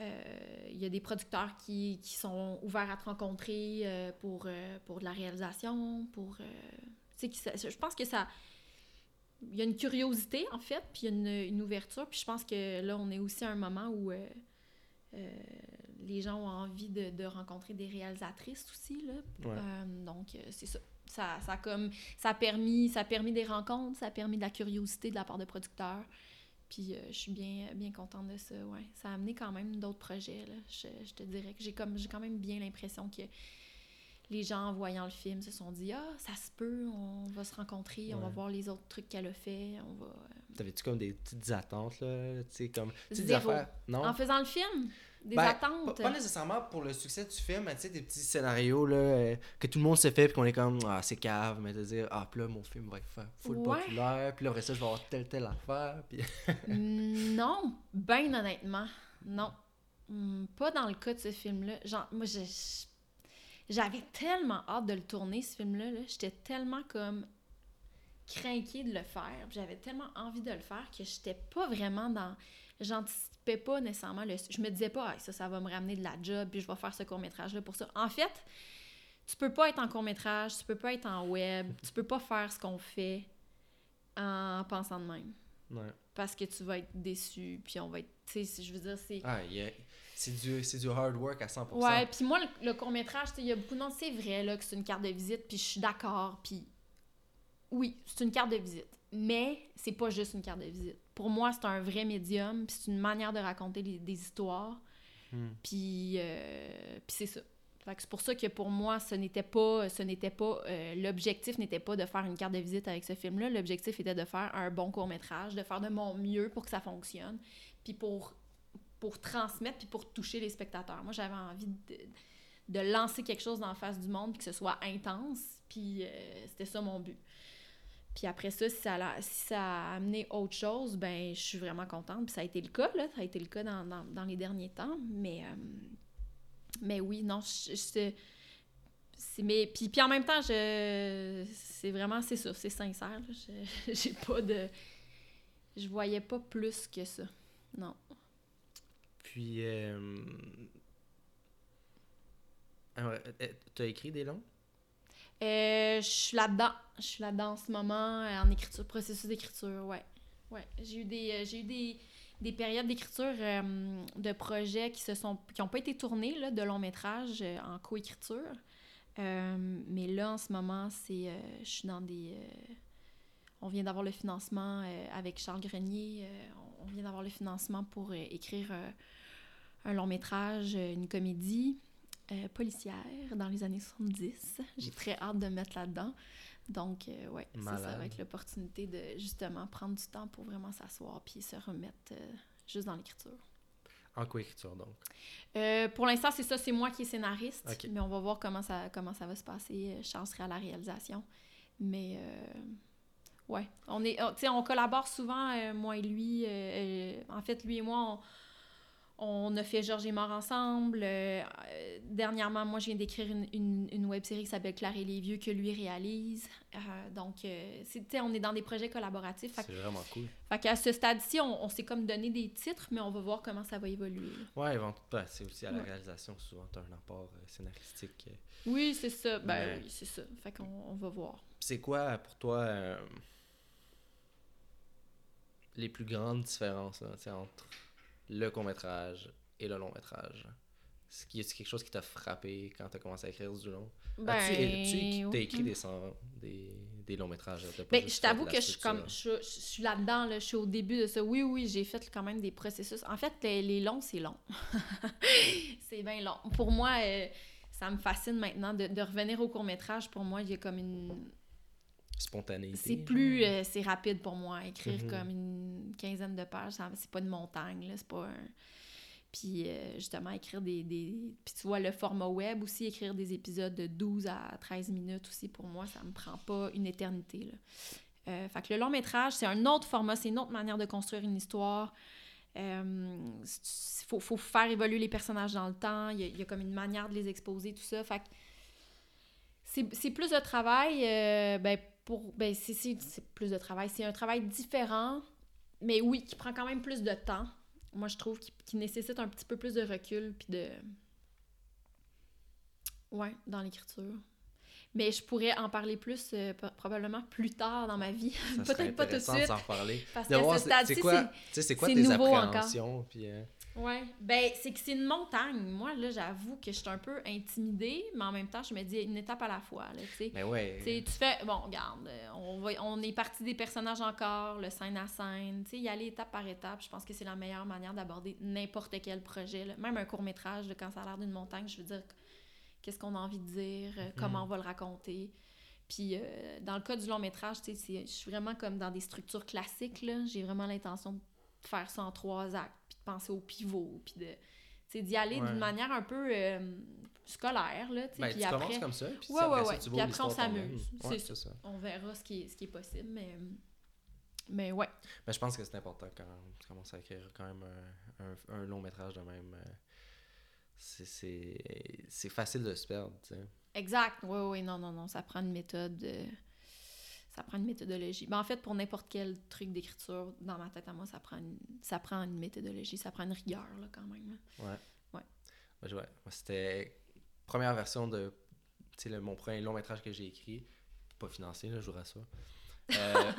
euh, il y a des producteurs qui, qui sont ouverts à te rencontrer pour, pour de la réalisation, pour... tu sais, qui ça- je pense que ça... Il y a une curiosité, en fait, puis il y a une, une ouverture, puis je pense que là, on est aussi à un moment où... euh, euh, les gens ont envie de, de rencontrer des réalisatrices aussi, là. Ouais. Euh, donc, c'est ça. Ça, ça, a comme, ça, a permis, ça a permis des rencontres, ça a permis de la curiosité de la part de producteurs. Puis euh, je suis bien, bien contente de ça, ouais. Ça a amené quand même d'autres projets, là. Je, je te dirais que j'ai comme j'ai quand même bien l'impression que les gens, en voyant le film, se sont dit « Ah, ça se peut, on va se rencontrer, on va voir les autres trucs qu'elle a fait, on va... T'avais-tu comme des petites attentes, là? Tu sais, comme. des affaires- Non? En faisant le film, des Ben, attentes. Pas, pas nécessairement pour le succès du film, mais tu sais, des petits scénarios là, euh, que tout le monde se fait, puis qu'on est comme, ah, c'est cave, mais de dire, ah, puis là, mon film va être full Ouais. populaire, puis là, après ça, je vais avoir telle, telle affaire, puis. Non, ben honnêtement, non. Hmm, pas dans le cas de ce film-là. Genre, moi, je- je- j'avais tellement hâte de le tourner, ce film-là. là. J'étais tellement comme craquée de le faire. J'avais tellement envie de le faire que j'étais pas vraiment dans... J'anticipais pas nécessairement le... Je me disais pas, Ah, ça, ça va me ramener de la job, puis je vais faire ce court-métrage-là pour ça. En fait, tu peux pas être en court-métrage, tu peux pas être en web, tu peux pas faire ce qu'on fait en pensant de même Ouais. parce que tu vas être déçu, puis on va être... Tu sais, je veux dire, c'est... Ah, c'est du, c'est du hard work à 100%. Ouais, puis moi, le, le court-métrage, il y a beaucoup de monde, c'est vrai, là, que c'est une carte de visite, puis je suis d'accord, puis... Oui, c'est une carte de visite, mais c'est pas juste une carte de visite. Pour moi, c'est un vrai médium, puis c'est une manière de raconter les- des histoires, Hmm. puis, euh, puis c'est ça. C'est pour ça que pour moi, ce n'était pas, ce n'était pas, euh, l'objectif n'était pas de faire une carte de visite avec ce film-là. L'objectif était de faire un bon court métrage, de faire de mon mieux pour que ça fonctionne, puis pour, pour transmettre, puis pour toucher les spectateurs. Moi, j'avais envie de, de lancer quelque chose dans la face du monde, puis que ce soit intense, puis euh, c'était ça mon but. Puis après ça, si ça, l'a- si ça a amené autre chose, ben je suis vraiment contente. Puis ça a été le cas, là. Ça a été le cas dans, dans, dans les derniers temps. Mais, euh, mais oui, non, je, mais, puis, puis en même temps, c'est vraiment, c'est ça, c'est sincère. J'ai pas de... Je voyais pas plus que ça. Non. Puis, euh... alors, euh, t'as écrit des longs? Euh, je suis là-dedans. Je suis là-dedans en ce moment, euh, en écriture, processus d'écriture, ouais. Ouais. J'ai eu des, euh, j'ai eu des, des périodes d'écriture euh, de projets qui se sont qui ont pas été tournés, là, de long métrage euh, en coécriture. Euh, mais là, en ce moment, c'est... euh, je suis dans des... on vient d'avoir le financement euh, avec Charles Grenier. euh, on vient d'avoir le financement pour euh, écrire un long métrage, une comédie policière dans les années 70. J'ai très hâte de me mettre là-dedans. Donc, ouais, ça, ça être l'opportunité de justement prendre du temps pour vraiment s'asseoir puis se remettre juste dans l'écriture. En coécriture, donc. Euh, pour l'instant, c'est ça, c'est moi qui est scénariste, mais on va voir comment ça, comment ça va se passer. Charles sera à la réalisation. Mais, euh, ouais, on, est, oh, tu sais, on collabore souvent, euh, moi et lui. euh, euh, en fait, lui et moi, On a fait Georges est mort ensemble. Euh, dernièrement, moi, je viens d'écrire une, une, une web série qui s'appelle Claire et les vieux que lui réalise. Donc, c'est- tu on est dans des projets collaboratifs. C'est vraiment cool. fait qu'à ce stade-ci, on, on s'est comme donné des titres, mais on va voir comment ça va évoluer. Ouais, ben, c'est aussi à la Ouais. réalisation, souvent, t'as un apport scénaristique. Oui, c'est ça. Ben Mais- oui, c'est ça. Fait qu'on on va voir. C'est quoi pour toi les plus grandes différences là, tu entre le court-métrage et le long-métrage? Qu'il y a quelque chose qui t'a frappé quand t'as commencé à écrire du long? Ben, as-tu oui. t'as écrit des, cent- des, des longs métrages? Ben, je t'avoue que je suis comme structure? je, je suis là-dedans, là, je suis au début de ça. Oui, oui, j'ai fait quand même des processus. En fait, les, les longs, c'est long. c'est bien long. Pour moi, euh, ça me fascine maintenant de, de revenir au court-métrage. Pour moi, il y a comme une. Spontanéité. C'est plus. euh, c'est rapide pour moi. Écrire Mhm. comme une quinzaine de pages, c'est pas une montagne, là. C'est pas un. Puis euh, justement, écrire des, des. Puis tu vois, le format web aussi, écrire des épisodes de 12 à 13 minutes aussi, pour moi, ça me prend pas une éternité. Là. Euh, fait que le long métrage, c'est un autre format, c'est une autre manière de construire une histoire. Il faut, faut faire évoluer les personnages dans le temps. Il y, a, il y a comme une manière de les exposer, tout ça. Fait que c'est c'est plus de travail. ben, pour, ben, c'est- plus de travail. C'est un travail différent, mais oui, qui prend quand même plus de temps. Moi, je trouve qu'il qui nécessite un petit peu plus de recul, puis de... Ouais, dans l'écriture. Mais je pourrais en parler plus, euh, probablement plus tard dans ma vie. Peut-être pas tout de suite. Parce De qu'à voir ce c'est- stade-ci, c'est quoi, tes appréhensions, puis, euh, Ouais, ben c'est que c'est une montagne. Moi, là, j'avoue que je suis un peu intimidée, mais en même temps, je me dis une étape à la fois, là, tu sais. Mais ouais. Tu fais, bon, regarde, euh, on, va, on est parti des personnages encore, le scène à scène, tu sais, y aller étape par étape, je pense que c'est la meilleure manière d'aborder n'importe quel projet, là. même un court-métrage, là, quand ça a l'air d'une montagne, je veux dire, qu'est-ce qu'on a envie de dire, euh, comment on va le raconter. Puis euh, dans le cas du sais, c'est- je suis vraiment comme dans des structures classiques, là, j'ai vraiment l'intention de faire ça en trois actes, puis de penser au pivot, puis de, sais, d'y aller Ouais. d'une manière un peu euh, scolaire, là, Ben, puis tu après... commences comme ça, puis Ouais, après ouais, ça, ouais. tu Puis après, on s'amuse. C'est c'est ça. on verra ce qui est, ce qui est possible, mais... Mais ouais. Mais je pense que c'est important quand tu commences à écrire quand même un, un- un long métrage de même. euh, c'est- C'est c'est facile de se perdre, tu sais. Exact. Oui, oui, non, non, non. Ça prend une méthode... Ça prend une méthodologie. Ben, en fait, pour n'importe quel truc d'écriture, dans ma tête à moi, ça prend une, ça prend une méthodologie, ça prend une rigueur, là, quand même. là. Ouais. Ouais. Moi, ouais. Moi, c'était première version de tu sais, le- mon premier long métrage que j'ai écrit. Pas financé, là, je vous rassure. Euh,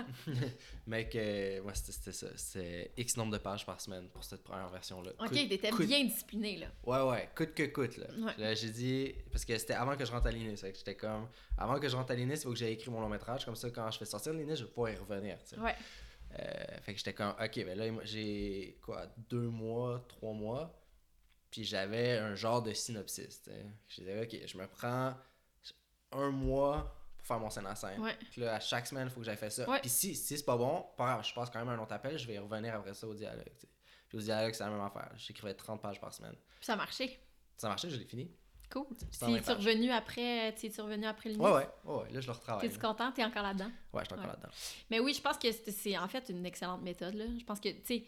mais que moi, c'était c'était ça. C'est X nombre de pages par semaine pour cette première version-là. OK, t'étais bien discipliné, là. Ouais, ouais, coûte que coûte, là. Ouais. Là, j'ai dit, parce que c'était avant que je rentre à l'INIS, que j'étais comme, avant que je rentre à l'INIS, il faut que j'aie écrit mon long métrage, comme ça, quand je fais sortir de l'INIS, je vais pouvoir y revenir, tu sais. Ouais. Euh, fait que j'étais comme, ok, ben là, j'ai, quoi, deux mois, trois mois, puis j'avais un genre de synopsis, tu sais. Je disais, ok, je me prends un mois faire mon scène à scène. Ouais. Puis là, à chaque semaine, il faut que j'aille faire ça. Ouais. Puis si, si c'est pas bon, pas grave, je passe quand même un autre appel, je vais revenir après ça au dialogue, tu sais. Puis au dialogue, c'est la même affaire. J'écrivais 30 pages par semaine. Puis ça a marché. Ça marchait, je l'ai fini. Cool. En tu revenu après, tu es revenu après le Ouais, ouais, ouais, ouais, là, je le retravaille. Là. content? T'es encore là-dedans? Ouais, je suis encore Ouais. là-dedans. Mais oui, je pense que c'est- en fait une excellente méthode. Là. Je pense que, tu sais,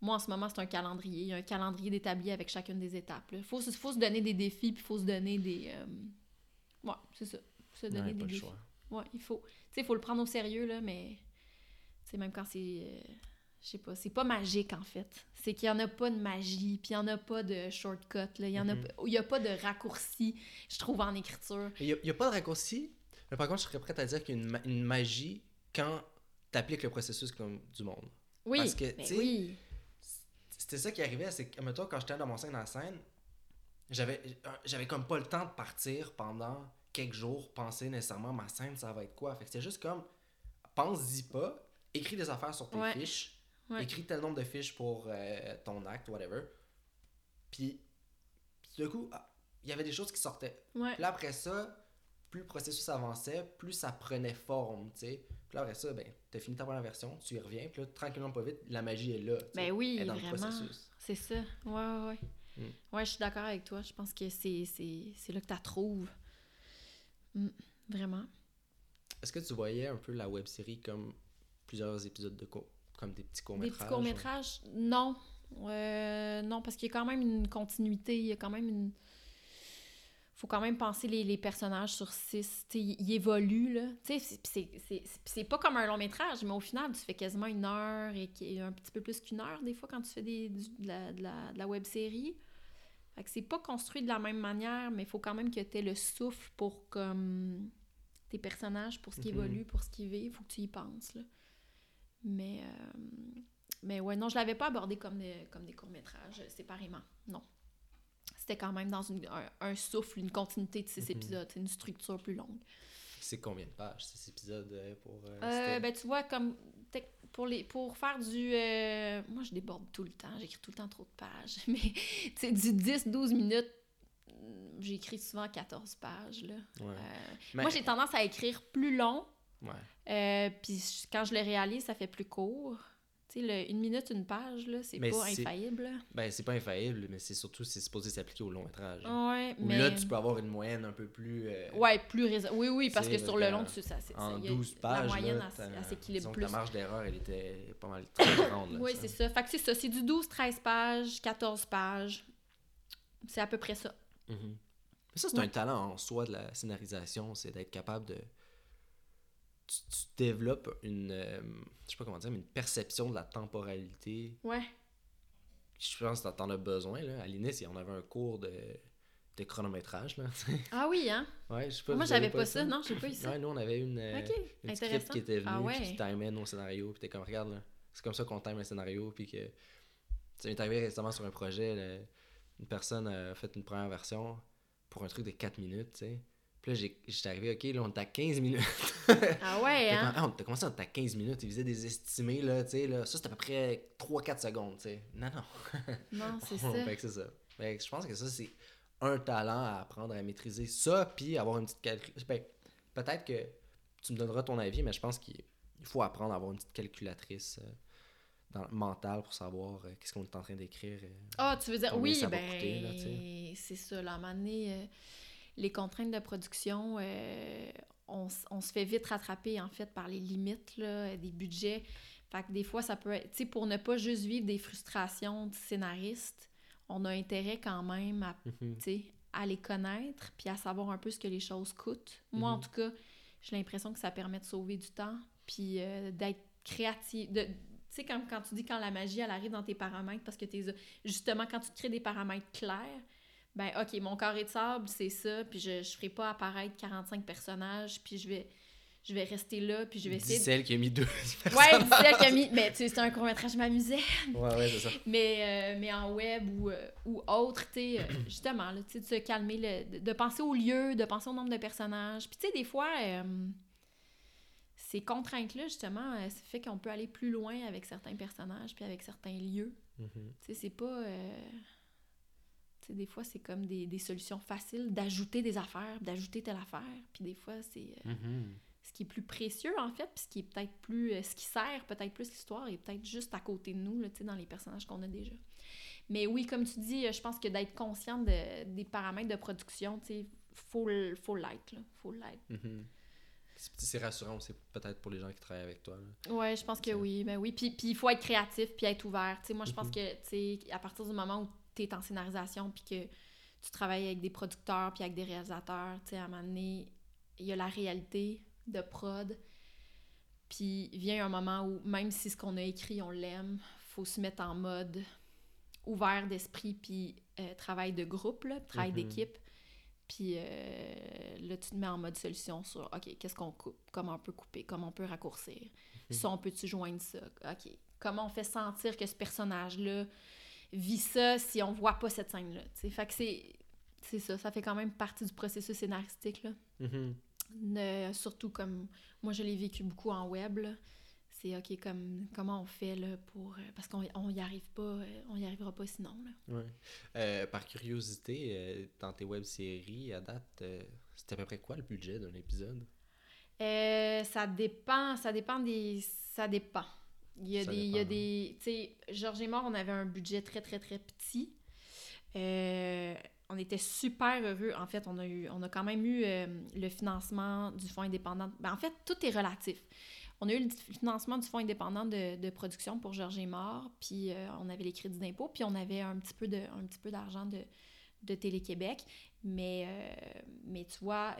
moi en ce moment, c'est un calendrier. Il y a un calendrier d'établi avec chacune des étapes. Il faut, se- faut se donner des défis, puis il faut se donner des. euh, Ouais, c'est ça. Se donner des pas le choix. Ouais, il faut. Tu sais, il faut le prendre au sérieux, là, mais. Tu sais, même quand c'est. euh, Je sais pas, c'est pas magique en fait. C'est qu'il y en a pas de magie, puis il y en a pas de shortcut, là. Il y en a, Mhm. pas- il y a pas de raccourci, je trouve, en écriture. Il n'y a, pas de raccourci, mais par contre, je serais prêt à dire qu'il y a une, ma- une magie quand tu appliques le processus comme du monde. Oui, Parce que, sais, oui. C'était ça qui arrivait, c'est que, mettons, quand j'étais dans mon scène en scène, euh, j'avais comme pas le temps de partir pendant quelques jours, penser nécessairement ma scène, ça va être quoi? Fait que c'était juste comme, pense-y pas, écris des affaires sur tes Ouais. fiches, Ouais. écris tel nombre de fiches pour euh, ton acte, whatever. Puis, d'un coup, ah, il y avait des choses qui sortaient. Ouais. Puis là, après ça, plus le processus avançait, plus ça prenait forme, tu sais. Puis là, après ça, ben, t'as fini ta première version, tu y reviens, puis là, tranquillement, pas vite, la magie est là. Ben oui, est dans le vraiment. processus. C'est ça. Ouais, ouais, ouais. Mm. Ouais, je suis d'accord avec toi. Je pense que c'est, c'est, c'est là que tu trouves. Mm, Vraiment. Est-ce que tu voyais un peu la web série comme plusieurs épisodes de cours, comme des petits Des courts-métrages? petits courts-métrages? Non. Euh, non, parce qu'il y a quand même une continuité, il y a quand même une... faut quand même penser les, les personnages sur six, tu sais, ils évoluent, là. Tu sais, c'est- c'est- c'est c'est pas comme un long métrage, mais au final, tu fais quasiment une heure et un petit peu plus qu'une heure, des fois, quand tu fais des, du- de, la, de, la, de la web-série. Fait que c'est pas construit de la même manière, mais il faut quand même que tu aies le souffle pour, comme, tes personnages, pour ce qui Mhm. évolue, pour ce qui vit, il faut que tu y penses, là. Mais... euh, mais ouais, non, je l'avais pas abordé comme des, comme des courts-métrages, euh, séparément. Non. C'était quand même dans une- un, un souffle, une continuité de six Mhm. épisodes, une structure plus longue. C'est combien de pages, cet épisode, euh, pour... euh, Euh, ben, tu vois, comme pour, les, pour faire du. euh, moi, je déborde tout le temps, j'écris tout le temps trop de pages. Mais, tu sais, du 10-12 minutes, mm, j'écris souvent 14 pages, là. Ouais. Euh, Mais- Moi, j'ai tendance à écrire plus long, Ouais. euh, puis quand je le réalise, ça fait plus court. Tu sais, le- une minute, une page, là, c'est pas infaillible. Ben, c'est pas infaillible, mais c'est surtout, c'est supposé s'appliquer au long métrage. Ouais, Où mais... là, tu peux avoir une moyenne un peu plus... euh, Ouais, plus. Oui, oui, parce que sur le long, tu, ça, c'est, En ça, il y a- 12 pages, la moyenne, elle, s'équilibre plus. la marge d'erreur, elle était pas mal très grande. là, Oui, c'est ça. Fait que c'est ça. C'est du 12-13 pages, 14 pages. C'est à peu près ça. Mhm. Mais ça, c'est Ouais. un talent en soi de la scénarisation, c'est d'être capable de. Tu, tu développes une. euh, je sais pas comment dire, mais une perception de la temporalité. Ouais. Je pense que t'en as besoin. Là. À l'INES, on avait un cours de, de chronométrage. Là. Ah oui, hein? ouais, je sais pas, Moi, j'avais pas ça? Non, j'ai pas eu ça. Ouais, nous, on avait une, euh, une script qui était venue, Ah puis ouais. qui timait nos scénarios, puis t'es comme, regarde, là, c'est comme ça qu'on time un scénario, puis que... Ça m'est arrivé récemment sur un projet, là, une personne a fait une première version pour un truc de 4 minutes, tu sais. Puis là, j'étais arrivé, OK, là, on est à 15 minutes. Ah ouais, hein? ah, on a commencé, on était à 15 minutes, ils faisaient des estimés, là, tu sais, là. Ça, c'était à peu près 3-4 secondes, tu sais. Non, non. Non, c'est ça. fait que c'est ça. Fait que je pense que ça, c'est un talent à apprendre à maîtriser. Ça, puis avoir une petite calcul... Ben, peut-être que tu me donneras ton avis, mais je pense qu'il il faut apprendre à avoir une petite calculatrice euh, dans, mentale pour savoir euh, qu'est-ce qu'on est en train d'écrire. euh. Ah, tu veux dire, oui, ben, c'est ça. Là, à un moment donné, les contraintes de production, euh, on, se fait vite rattraper, en fait, par les limites là, des budgets. Fait que des fois, ça peut être... Tu sais, pour ne pas juste vivre des frustrations de scénaristes, on a intérêt quand même à Mhm. à les connaître, puis à savoir un peu ce que les choses coûtent. Moi, en Mhm. tout cas, j'ai l'impression que ça permet de sauver du temps, puis euh, d'être créatif. De, tu sais, comme quand tu dis quand la magie, elle arrive dans tes paramètres, parce que t'es justement, quand tu te crées des paramètres clairs, ben OK, mon carré de sable, c'est ça, puis je ne ferai pas apparaître 45 personnages, puis je vais, je vais rester là, puis je vais essayer... de- celle qui a mis deux Ouais, dis celle qui a mis... Mais tu sais, c'est un court-métrage, je m'amusais. Ouais, ouais, c'est ça. Mais, euh, mais en web ou, euh, ou autre, tu sais, euh, justement, là, tu sais, de se calmer, le- de, penser au lieu, de penser au nombre de personnages. Puis, tu sais, des fois, euh, ces contraintes-là, justement, ça fait qu'on peut aller plus loin avec certains personnages puis avec certains lieux. Mhm. Tu sais, c'est pas... des fois, c'est comme des, des solutions faciles d'ajouter des affaires, d'ajouter telle affaire. Puis des fois, c'est... euh, Mhm. ce qui est plus précieux en fait, puis ce qui est peut-être plus euh, ce qui sert peut-être plus l'histoire est peut-être juste à côté de nous là, dans les personnages qu'on a déjà. Mais oui, comme tu dis, euh, je pense que d'être consciente de- des paramètres de production, tu sais, faut faut l'être faut l'être. Mhm. C'est c'est rassurant aussi, peut-être pour les gens qui travaillent avec toi. là. Ouais, je pense que oui, ben oui, puis puis il faut être créatif puis être ouvert, tu sais, moi je pense Mhm. que tu sais à partir du moment où tu es en scénarisation puis que tu travailles avec des producteurs puis avec des réalisateurs, tu sais à un moment donné, il y a la réalité de prod. Puis vient un moment où, même si ce qu'on a écrit, on l'aime, faut se mettre en mode ouvert d'esprit, puis euh, travail de groupe, là, travail Mhm. d'équipe. Puis euh, là, tu te mets en mode solution sur, OK, qu'est-ce qu'on coupe? Comment on peut couper? Comment on peut raccourcir? Ça, on peut-tu joindre ça? OK. Comment on fait sentir que ce personnage-là vit ça si on voit pas cette scène-là? Fait que c'est... Ça, ça fait quand même partie du processus scénaristique, là. Mhm. Ne- surtout comme moi je l'ai vécu beaucoup en web c'est ok comme comment on fait là pour euh, parce qu'on on y arrive pas euh, on y arrivera pas sinon là. Ouais. Euh, par curiosité, euh, dans tes web-séries, à date, euh, c'était à peu près quoi le budget d'un épisode? Ça dépend ça dépend des ça dépend il y a Ça des il y a dépend. des tu sais Georges et Mort on avait un budget très très très petit Euh, on était super heureux. En fait, on a, eu, on a quand même eu euh, le financement du fonds indépendant. Ben, en fait, tout est relatif. On a eu le financement du Fonds indépendant de, de production pour Georges et Mort, puis euh, on avait les crédits d'impôt, puis on avait un petit peu de, un petit peu d'argent de, de Télé-Québec. Mais, mais tu vois,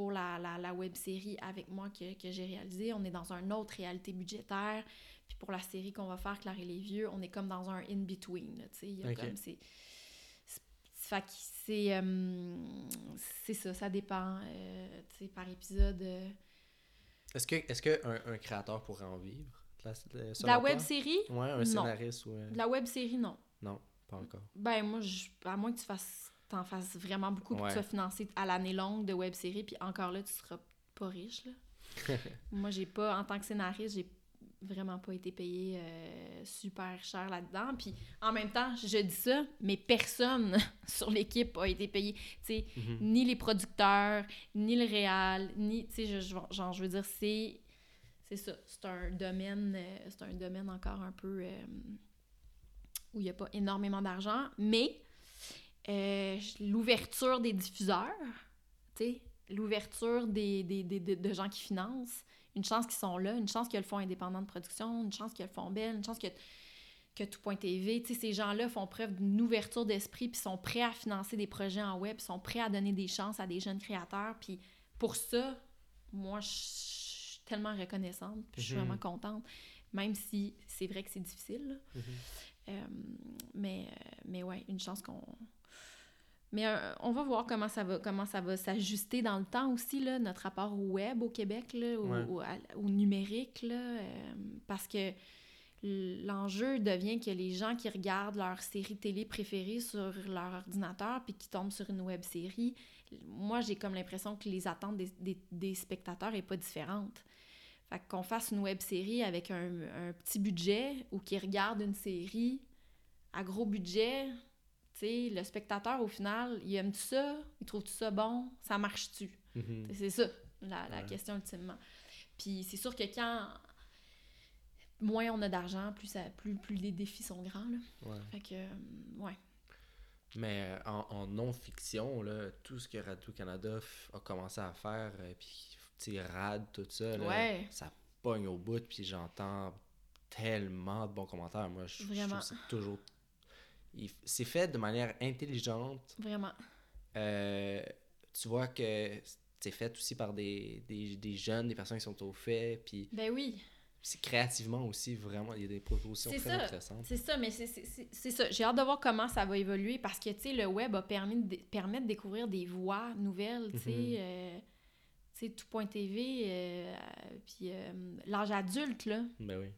pour la, la, la web série avec moi que, que j'ai réalisée, on est dans une autre réalité budgétaire. Puis pour la série qu'on va faire, Claire et les Vieux, on est comme dans un in-between. Tu sais, il y a comme c'est. Fait que c'est. euh, c'est ça, ça dépend. euh, tu sais, par épisode. euh. Est-ce que, est-ce que un, un créateur pourrait en vivre la, de- web série? Ouais, un Non. scénariste ou. De la web série, non. Non, pas encore. Ben, moi, je, à moins que tu fasses, t'en fasses vraiment beaucoup, que Ouais. tu sois financé à l'année longue de web série, puis encore là, tu seras pas riche. Là. moi, j'ai pas, en tant que scénariste, j'ai vraiment pas été payé euh, super cher là-dedans. Puis en même temps, je dis ça, mais personne sur l'équipe a été payé. Tu sais, Mhm. ni les producteurs, ni le réal, ni, tu sais, je, je- genre, je veux dire, c'est, c'est ça, c'est un domaine, euh, c'est un domaine encore un peu euh, où il n'y a pas énormément d'argent, mais euh, l'ouverture des diffuseurs, tu sais, l'ouverture des, des, des- de, de gens qui financent, une chance qu'ils sont là, une chance qu'il y a le fonds indépendant de production, une chance qu'il y a le fonds Bell, une chance que que Tout.tv, tu sais, ces gens-là font preuve d'une ouverture d'esprit, puis sont prêts à financer des projets en web, sont prêts à donner des chances à des jeunes créateurs, puis pour ça, moi, je suis tellement reconnaissante, puis je suis Mhm. vraiment contente, même si c'est vrai que c'est difficile. Mhm. Euh, mais, euh, mais ouais, une chance qu'on... Mais euh, on va voir comment ça va, comment ça va s'ajuster dans le temps aussi, là, notre rapport au web au Québec, là, au, Ouais. au- à- au numérique, là, euh, parce que l'enjeu devient que les gens qui regardent leur série télé préférée sur leur ordinateur puis qui tombent sur une web série, moi j'ai comme l'impression que les attentes des, des, des spectateurs est pas différente. Fait qu'on fasse une web série avec un, un petit budget ou qu'ils regardent une série à gros budget, le spectateur au final, il aime ça, il trouve ça bon, ça marche-tu? Mhm. C'est ça, la, la Ouais. question ultimement. Puis c'est sûr que quand moins on a d'argent, plus, ça, plus, plus les défis sont grands. Là. Ouais. Fait que, euh, ouais. Mais euh, en, en non-fiction, tout ce que Radio-Canada a commencé à faire, euh, puis RAD, tout ça, là, Ouais. ça pogne au bout, puis j'entends tellement de bons commentaires. Moi, je, je trouve c'est toujours... C'est fait de manière intelligente. Vraiment. Euh, tu vois que c'est fait aussi par des, des, des jeunes, des personnes qui sont au fait, puis Ben oui, c'est créativement aussi, vraiment, il y a des propositions très ça. intéressantes. c'est ça, mais c'est- ça. J'ai hâte de voir comment ça va évoluer parce que, tu sais, le web a permis de, permet de découvrir des voix nouvelles, tu sais. Mhm. euh, tu sais, tout.tv, euh, puis euh, l'âge adulte, là. Ben oui.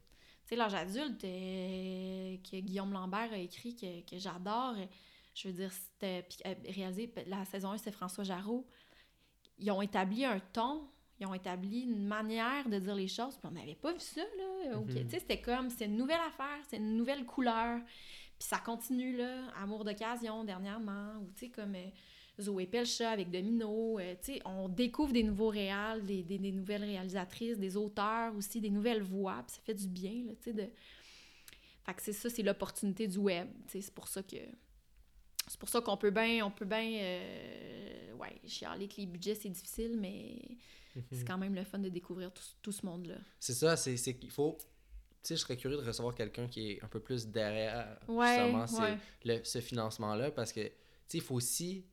Sais, l'âge adulte euh, que Guillaume Lambert a écrit, que, que j'adore, euh, je veux dire, c'était euh, réalisé, la saison 1, c'était François Jarreau. Ils ont établi un ton, ils ont établi une manière de dire les choses, puis on n'avait pas vu ça, là. Mhm. Tu sais, c'était comme, c'est une nouvelle affaire, c'est une nouvelle couleur, puis ça continue, là. Amour d'occasion, dernièrement, ou tu sais, comme euh, Zoé Pelcha avec Domino, euh, tu sais, on découvre des nouveaux réals, des, des, des nouvelles réalisatrices, des auteurs aussi, des nouvelles voix, puis ça fait du bien, là, tu sais, de... Fait que c'est ça, c'est l'opportunité du web, tu sais, c'est pour ça que... C'est pour ça qu'on peut bien, on peut bien, euh, ouais, chialer que les budgets, c'est difficile, mais Mhm. c'est quand même le fun de découvrir tout, tout ce monde-là. C'est ça, c'est c'est qu'il faut. Tu sais, je serais curieux de recevoir quelqu'un qui est un peu plus derrière Ouais, justement ouais. le- ce financement-là parce que, tu sais, il faut aussi.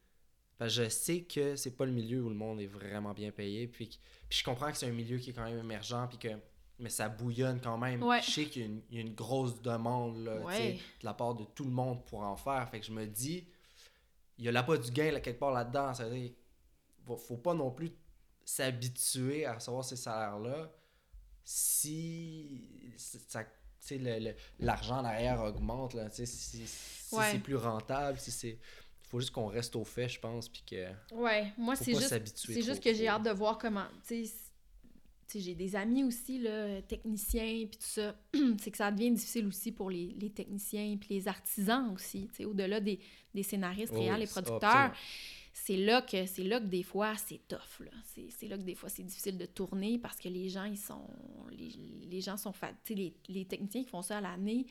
Parce que je sais que c'est pas le milieu où le monde est vraiment bien payé. Puis, puis je comprends que c'est un milieu qui est quand même émergent. Puis que, mais ça bouillonne quand même. Ouais. Je sais qu'il y, a une- il y a une grosse demande là, Ouais. de la part de tout le monde pour en faire. Fait que je me dis, il y a là-bas du gain là, quelque part là-dedans. Ça veut dire, faut, faut pas non plus s'habituer à recevoir ces salaires-là si ça, sais, le- le- l'argent derrière augmente, là, si, si Ouais. c'est plus rentable, si c'est... faut juste qu'on reste au fait, je pense, puis que Ouais, moi, c'est juste, c'est juste que j'ai hâte de voir comment, tu sais, j'ai des amis aussi, là, techniciens, puis tout ça. c'est que ça devient difficile aussi pour les, les techniciens, puis les artisans aussi, tu sais, au-delà des, des scénaristes, Oh oui, c'est- producteurs. c'est là que c'est là que des fois c'est tough là c'est là que des fois c'est difficile de tourner parce que les gens ils sont les, les gens sont fa- tu sais, les, les techniciens qui font ça à l'année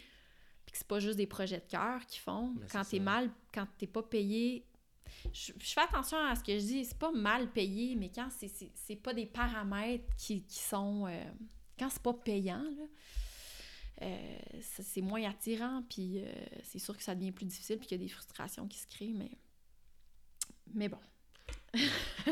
puis que c'est pas juste des projets de cœur qu'ils font Mais quand t'es mal quand t'es pas payé je, je fais attention à ce que je dis c'est pas mal payé mais quand c'est- pas des paramètres qui, qui sont euh, quand c'est pas payant, là, euh, c'est moins attirant, puis euh, c'est sûr que ça devient plus difficile, puis qu'il y a des frustrations qui se créent, mais... Mais bon.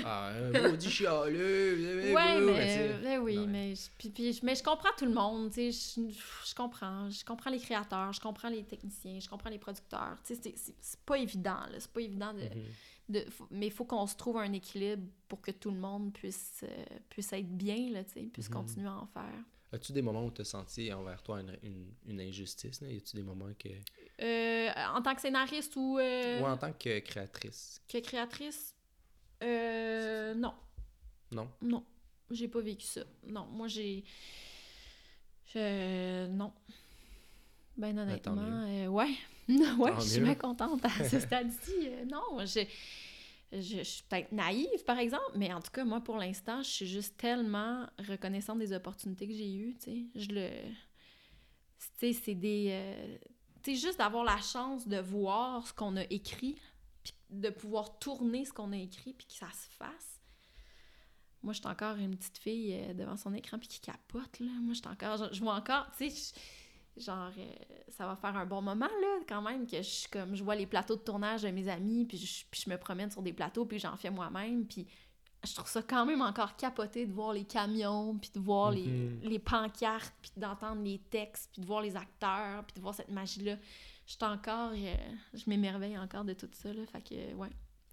Ah, un maudit chialeux. Ouais, mais, sais. euh, ben oui, mais, je- puis, puis mais je comprends tout le monde, tu sais, je, je comprends, je comprends les créateurs, je comprends les techniciens, je comprends les producteurs, tu sais, c'est- pas évident, là, c'est pas évident de... Mhm. de mais il faut qu'on se trouve un équilibre pour que tout le monde puisse, euh, puisse être bien, là, tu sais, puisse Mhm. continuer à en faire. As-tu des moments où tu as senti envers toi une, une, une injustice? Là? Y a-tu des moments que. Euh, en tant que scénariste ou euh, Ou en tant que créatrice? que créatrice, euh, non. Non? Non, j'ai pas vécu ça. Non, moi j'ai. Je... Non. Ben Ben, honnêtement, euh, ouais. ouais, je suis bien contente à ce stade-ci. euh, non, je, je, je suis peut-être naïve, par exemple, mais en tout cas, moi, pour l'instant, je suis juste tellement reconnaissante des opportunités que j'ai eues, tu sais. Je le... Tu sais, c'est des... euh, Tu sais, juste d'avoir la chance de voir ce qu'on a écrit, puis de pouvoir tourner ce qu'on a écrit, puis que ça se fasse. Moi, je suis encore une petite fille euh, devant son écran puis qui capote, là. Moi, je suis encore... Je, vois encore, tu sais, genre, euh, ça va faire un bon moment, là, quand même, que je suis comme... Je vois les plateaux de tournage de mes amis, puis je, puis je me promène sur des plateaux, puis j'en fais moi-même, puis je trouve ça quand même encore capoté de voir les camions, puis de voir les, Mhm. les pancartes, puis d'entendre les textes, puis de voir les acteurs, puis de voir cette magie-là. Je suis encore... euh, je m'émerveille encore de tout ça, là, fait que, ouais.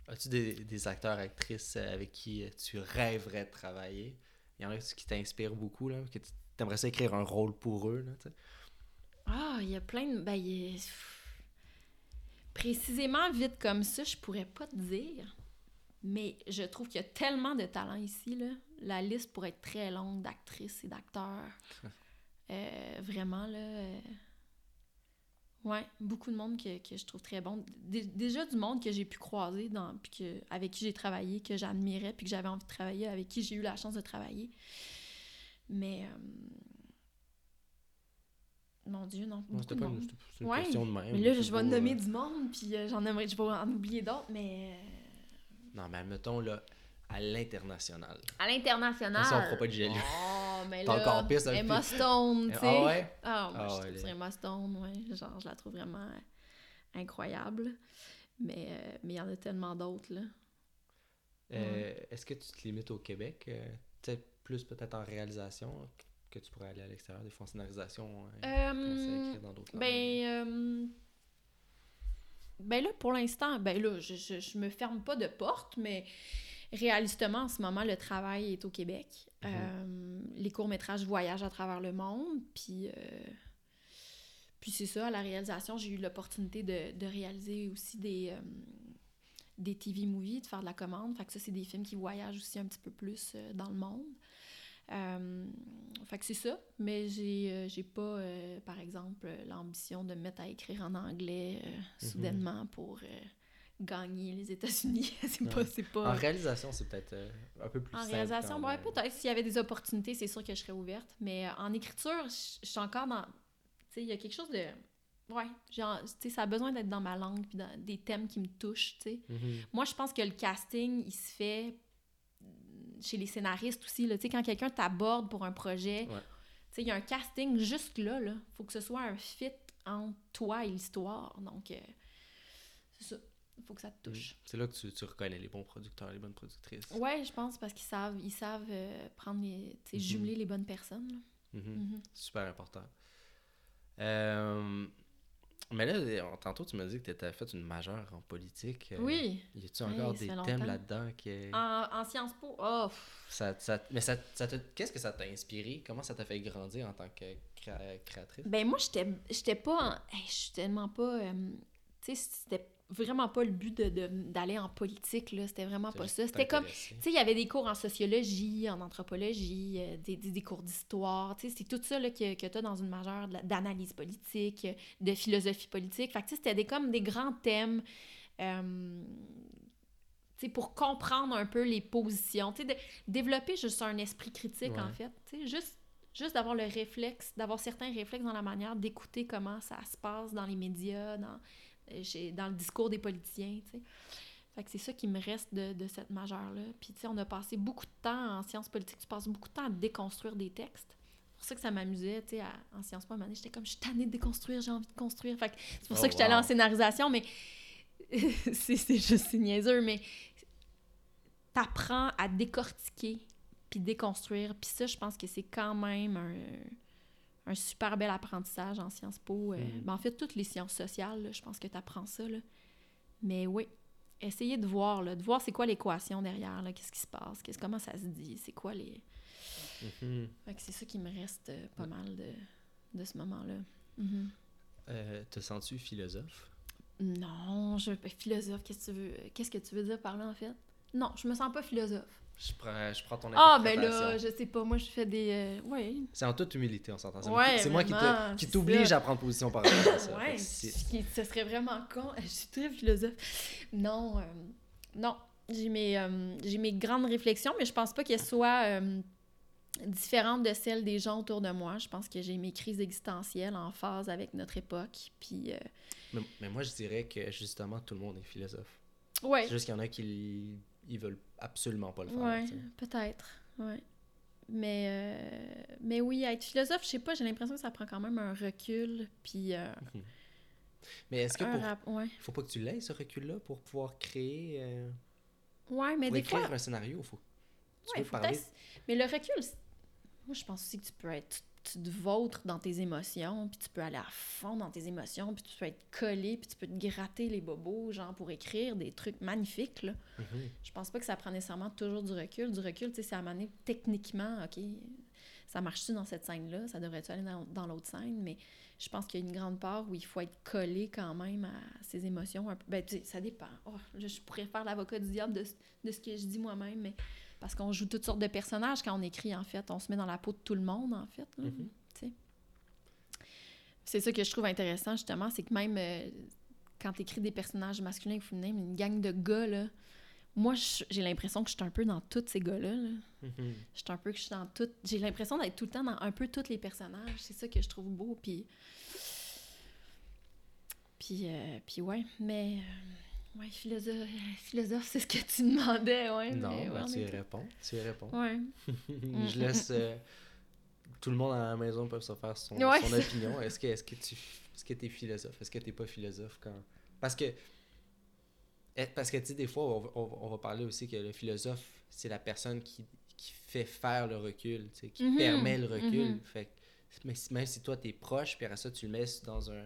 As-tu des, des acteurs, actrices euh, avec qui euh, tu rêverais de travailler? Y en a qui t'inspirent beaucoup, là? Que tu aimerais ça écrire un rôle pour eux, là, tu sais? Ah, il y a plein de. Ben, il y a- Précisément, vite comme ça, je pourrais pas te dire. Mais je trouve qu'il y a tellement de talent ici, là. La liste pourrait être très longue d'actrices et d'acteurs. Euh, vraiment, là. euh, Ouais, beaucoup de monde que, que je trouve très bon. Dé- déjà du monde que j'ai pu croiser, dans, puis que, avec qui j'ai travaillé, que j'admirais, puis que j'avais envie de travailler, avec qui j'ai eu la chance de travailler. Mais. euh, Mon Dieu, non. C'était pas une, monde. c'était- c'est une Ouais, question de même. Mais là, je vais nommer euh, du monde, puis euh, j'en aimerais, je vais en oublier d'autres, mais Non, mais admettons, là, à l'international. à l'international. Ça, on fera pas de jaloux. Oh, mais là, encore ça, le Emma. Stone, tu sais. Ah ouais? Ah, moi, Ah je ouais, ça Emma Stone, ouais. Genre, je la trouve vraiment euh, incroyable. Mais euh, mais il y en a tellement d'autres, là. Euh, Est-ce que tu te limites au Québec? tu sais, plus peut-être en réalisation, que tu pourrais aller à l'extérieur, des fois en scénarisation, écrire dans d'autres? Ben, euh, ben là, pour l'instant, ben là, je, je, je me ferme pas de porte, mais réalistement, en ce moment, le travail est au Québec. Mhm. Euh, les courts-métrages voyagent à travers le monde, puis... euh, puis c'est ça, à la réalisation, j'ai eu l'opportunité de, de réaliser aussi des, euh, des TV movies, de faire de la commande. Fait que ça, c'est des films qui voyagent aussi un petit peu plus dans le monde. Euh, fait que c'est ça, mais j'ai euh, j'ai pas, euh, par exemple, l'ambition de me mettre à écrire en anglais Mhm. soudainement pour gagner les États-Unis. c'est pas, Ouais. pas... En réalisation, c'est peut-être euh, un peu plus En simple réalisation, ouais, peut-être. S'il y avait des opportunités, c'est sûr que je serais ouverte. Mais euh, en écriture, je suis encore dans. Tu sais, il y a quelque chose de. Ouais, genre, tu sais, ça a besoin d'être dans ma langue, puis dans des thèmes qui me touchent, tu sais. Mhm. Moi, je pense que le casting, il se fait chez les scénaristes aussi, là. Tu sais, quand quelqu'un t'aborde pour un projet, Ouais. tu sais, il y a un casting juste là, là. Faut que ce soit un fit entre toi et l'histoire. Donc, euh, c'est ça. Il faut que ça te touche. C'est là que tu, tu reconnais les bons producteurs, les bonnes productrices. Ouais, je pense parce qu'ils savent, ils savent euh, prendre les, Mhm. jumeler les bonnes personnes. là. Mhm. Mhm. Super important. Euh, mais là, euh, tantôt, tu m'as dit que tu étais fait une majeure en politique. Oui, Y a-tu encore des thèmes là-dedans qui. en, en Sciences Po, oh, Ça, ça- mais ça, ça te- qu'est-ce que ça t'a inspiré? Comment ça t'a fait grandir en tant que créa- créatrice? ben moi j'étais, j'étais pas, en- hey, je suis tellement pas, euh, tu sais, c'était vraiment pas le but de, de- d'aller en politique là, c'était vraiment pas ça. C'était comme, tu sais, il y avait des cours en sociologie, en anthropologie, euh, des, des, des cours d'histoire, tu sais, c'est tout ça là, que, que tu as dans une majeure de d'analyse politique, de philosophie politique. Fait que, tu sais, c'était des, comme des grands thèmes, euh, tu sais, pour comprendre un peu les positions, tu sais, de- développer juste un esprit critique, en fait, tu sais, juste, juste d'avoir le réflexe, d'avoir certains réflexes dans la manière d'écouter comment ça se passe dans les médias, dans, dans le discours des politiciens, tu sais. Fait que c'est ça qui me reste de, de cette majeure-là. Puis, tu sais, on a passé beaucoup de temps en sciences politiques, tu passes beaucoup de temps à déconstruire des textes. pour ça que ça m'amusait, tu sais, en Sciences Po, à un j'étais comme, je suis tannée de déconstruire, j'ai envie de construire. Fait que c'est pour Oh, ça que j'étais allée en scénarisation, mais c'est c'est juste c'est niaiseux, mais t'apprends à décortiquer puis déconstruire. Puis ça, je pense que c'est quand même un, un super bel apprentissage en Sciences Po. Euh, Mhm. ben, en fait, toutes les sciences sociales, là, je pense que t'apprends ça. Là. Mais oui, essayez de voir, là, de voir c'est quoi l'équation derrière, là, qu'est-ce qui se passe, qu'est-ce, comment ça se dit, c'est quoi les... Que c'est ça qui me reste euh, pas mal de, de ce moment-là. Mhm. Euh, te sens-tu philosophe? Non, je philosophe, qu'est-ce que tu veux qu'est-ce que tu veux dire par là en fait? Non, je me sens pas philosophe. Je prends, je prends ton Ah ben là, je sais pas, moi je fais des euh, ouais. C'est en toute humilité, on s'entend. C'est Ouais, c'est moi qui te- qui t'oblige à prendre position par rapport à ça. Ouais, ce serait vraiment con. Je suis très philosophe. Non, euh, non, j'ai mes euh, j'ai mes grandes réflexions, mais je pense pas qu'elles soient euh, différentes de celles des gens autour de moi. Je pense que j'ai mes crises existentielles en phase avec notre époque. Puis mais, mais moi, je dirais que justement, tout le monde est philosophe. ouais, C'est juste qu'il y en a qui ils veulent absolument pas le faire. Ouais, peut-être. Ouais. Mais, euh, mais oui, être philosophe, je sais pas, j'ai l'impression que ça prend quand même un recul. Puis. euh, Mais est-ce que pour... rap- ouais. faut pas que tu l'aies, ce recul-là, pour pouvoir créer... euh, ouais, mais pour des écrire fois. un scénario, faut... Tu ouais, faut parler... Mais le recul, moi, je pense aussi que tu peux être. Tu te vautres dans tes émotions, puis tu peux aller à fond dans tes émotions, puis tu peux être collé, puis tu peux te gratter les bobos, genre pour écrire des trucs magnifiques, là. Mhm. Je pense pas que ça prend nécessairement toujours du recul. Du recul, tu sais, c'est à techniquement, OK, ça marche-tu dans cette scène-là? Ça devrait-tu aller dans, dans l'autre scène? Mais je pense qu'il y a une grande part où il faut être collé quand même à ses émotions. Un peu. Ben, tu sais, ça dépend. Oh, je pourrais faire l'avocat du diable de, ce- de ce que je dis moi-même, mais parce qu'on joue toutes sortes de personnages quand on écrit, en fait. On se met dans la peau de tout le monde, en fait. Mhm. tu sais. C'est ça que je trouve intéressant, justement, c'est que même euh, quand tu écris des personnages masculins ou féminins, une gang de gars, là, moi, j'ai l'impression que je suis un peu dans tous ces gars-là. là. Mhm. Je suis un peu que je suis dans tout. J'ai l'impression d'être tout le temps dans un peu tous les personnages. C'est ça que je trouve beau. Puis. Puis, euh, puis ouais. Mais. euh, ouais, philosophe, philosophe c'est ce que tu demandais. Ouais, Non, mais, ben, ouais, tu y est- réponds. Tu y réponds. Ouais. je laisse... euh, tout le monde à la maison peut se faire son, Ouais. son opinion. Est-ce que, est-ce que tu est-ce que es philosophe? Est-ce que t'es pas philosophe quand... Parce que... eh, Parce que, tu sais, des fois, on va, on va- on va parler aussi que le philosophe, c'est la personne qui, qui fait faire le recul, tu qui Mhm, permet le recul. mhm. Fait mais même si toi, t'es proche, puis après ça, tu le mets dans un,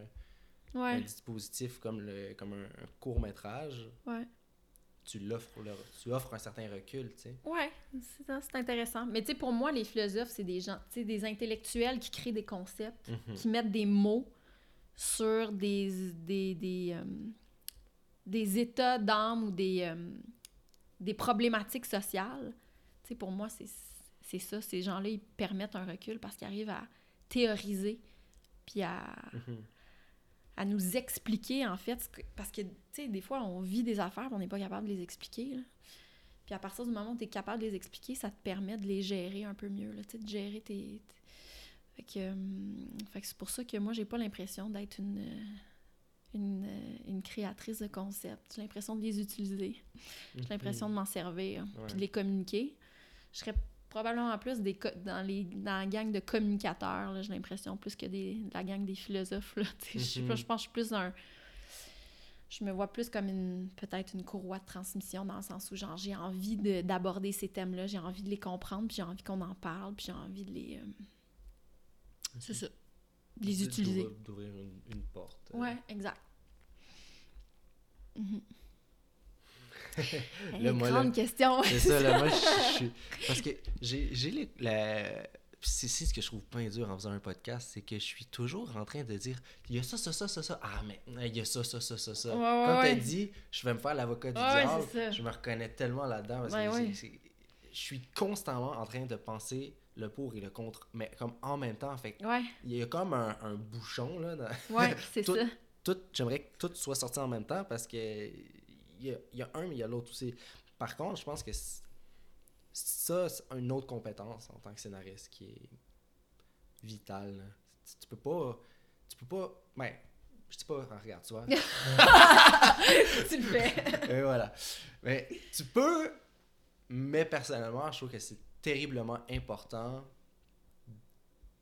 dispositif comme, le, comme un, un court-métrage, Ouais. tu l'offres tu offres un certain recul, tu sais. Ouais, c'est intéressant. Mais tu sais, pour moi, les philosophes, c'est des gens, tu sais, des intellectuels qui créent des concepts, Mhm. qui mettent des mots sur des, des, des, euh, des états d'âme ou des, euh, des problématiques sociales. Tu sais, pour moi, c'est ça. Ces gens-là, ils permettent un recul parce qu'ils arrivent à théoriser puis à, Mhm. à nous expliquer, en fait, ce que- parce que, tu sais, des fois, on vit des affaires, on n'est pas capable de les expliquer, là. Puis à partir du moment où tu es capable de les expliquer, ça te permet de les gérer un peu mieux, là, tu sais, de gérer tes... tes- Fait que, euh, que c'est pour ça que moi, j'ai pas l'impression d'être une, euh, une, euh, une créatrice de concepts. J'ai l'impression de les utiliser. J'ai l'impression de m'en servir, Ouais. puis de les communiquer. Je serais probablement plus des dans, les, dans la gang de communicateurs, là, j'ai l'impression, plus que des, de la gang des philosophes. Là. Je Mhm. je pense que je suis plus un... Je me vois plus comme une peut-être une courroie de transmission dans le sens où genre j'ai envie de- d'aborder ces thèmes-là, j'ai envie de les comprendre, puis j'ai envie qu'on en parle, puis j'ai envie de les... euh, C'est ça. Les utiliser. d'ouvrir- D'ouvrir une, une porte. euh. Ouais, exact. Mhm. Hey, Là, moi, là, grande question. C'est ça, là, moi, je je suis... Parce que j'ai la... C'est ce que je trouve pas dur en faisant un podcast, c'est que je suis toujours en train de dire il y a ça, ça, ça, ça, ça. Ah, mais il y a ça, ça, ça, ça, ça. Ouais, ouais, Quand ouais. t'as dit je vais me faire l'avocat du diable, c'est ça. je me reconnais tellement là-dedans. parce que Je suis constamment en train de penser le pour et le contre, mais comme en même temps. Fait Ouais, il y a comme un, un bouchon là. dans- ouais, c'est Tout- ça. tout, j'aimerais que tout soit sorti en même temps parce que il y a, il y a un, mais il y a l'autre aussi. Par contre, je pense que ça, c'est une autre compétence en tant que scénariste qui est vitale. là. Tu, tu peux pas. Tu peux pas. Ben, je dis pas, ah, regarde, tu vois. tu le fais. Et voilà. Mais tu peux, mais personnellement, je trouve que c'est terriblement important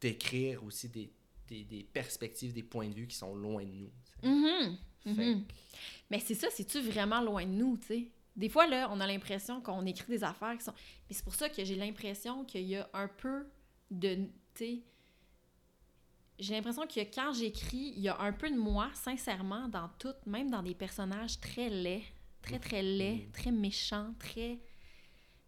décrire aussi des, des, des perspectives, des points de vue qui sont loin de nous. Mhm. que- Mais c'est ça, c'est-tu vraiment loin de nous, tu sais? Des fois, là, on a l'impression qu'on écrit des affaires qui sont... Mais c'est pour ça que j'ai l'impression qu'il y a un peu de... Tu sais... J'ai l'impression que quand j'écris, il y a un peu de moi, sincèrement, dans tout, même dans des personnages très laids, très, très laids, Mhm. très méchants, très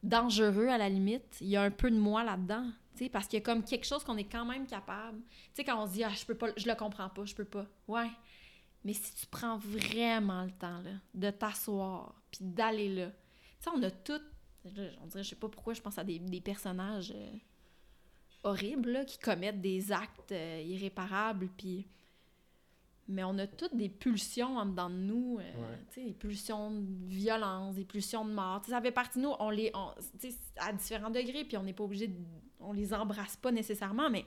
dangereux à la limite. Il y a un peu de moi là-dedans, parce qu'il y a comme quelque chose qu'on est quand même capable. Tu sais, quand on se dit « Ah, je peux pas, je le comprends pas, je peux pas. » Ouais, mais si tu prends vraiment le temps là, de t'asseoir puis d'aller là, tu sais, on a tout. On dirait, je sais pas pourquoi je pense à des, des personnages euh, horribles là, qui commettent des actes euh, irréparables, puis. Mais on a toutes des pulsions en dedans de nous, euh, Ouais. tu sais, des pulsions de violence, des pulsions de mort. Ça fait partie de nous, on les. on- à différents degrés, puis on n'est pas obligé de. On les embrasse pas nécessairement, mais.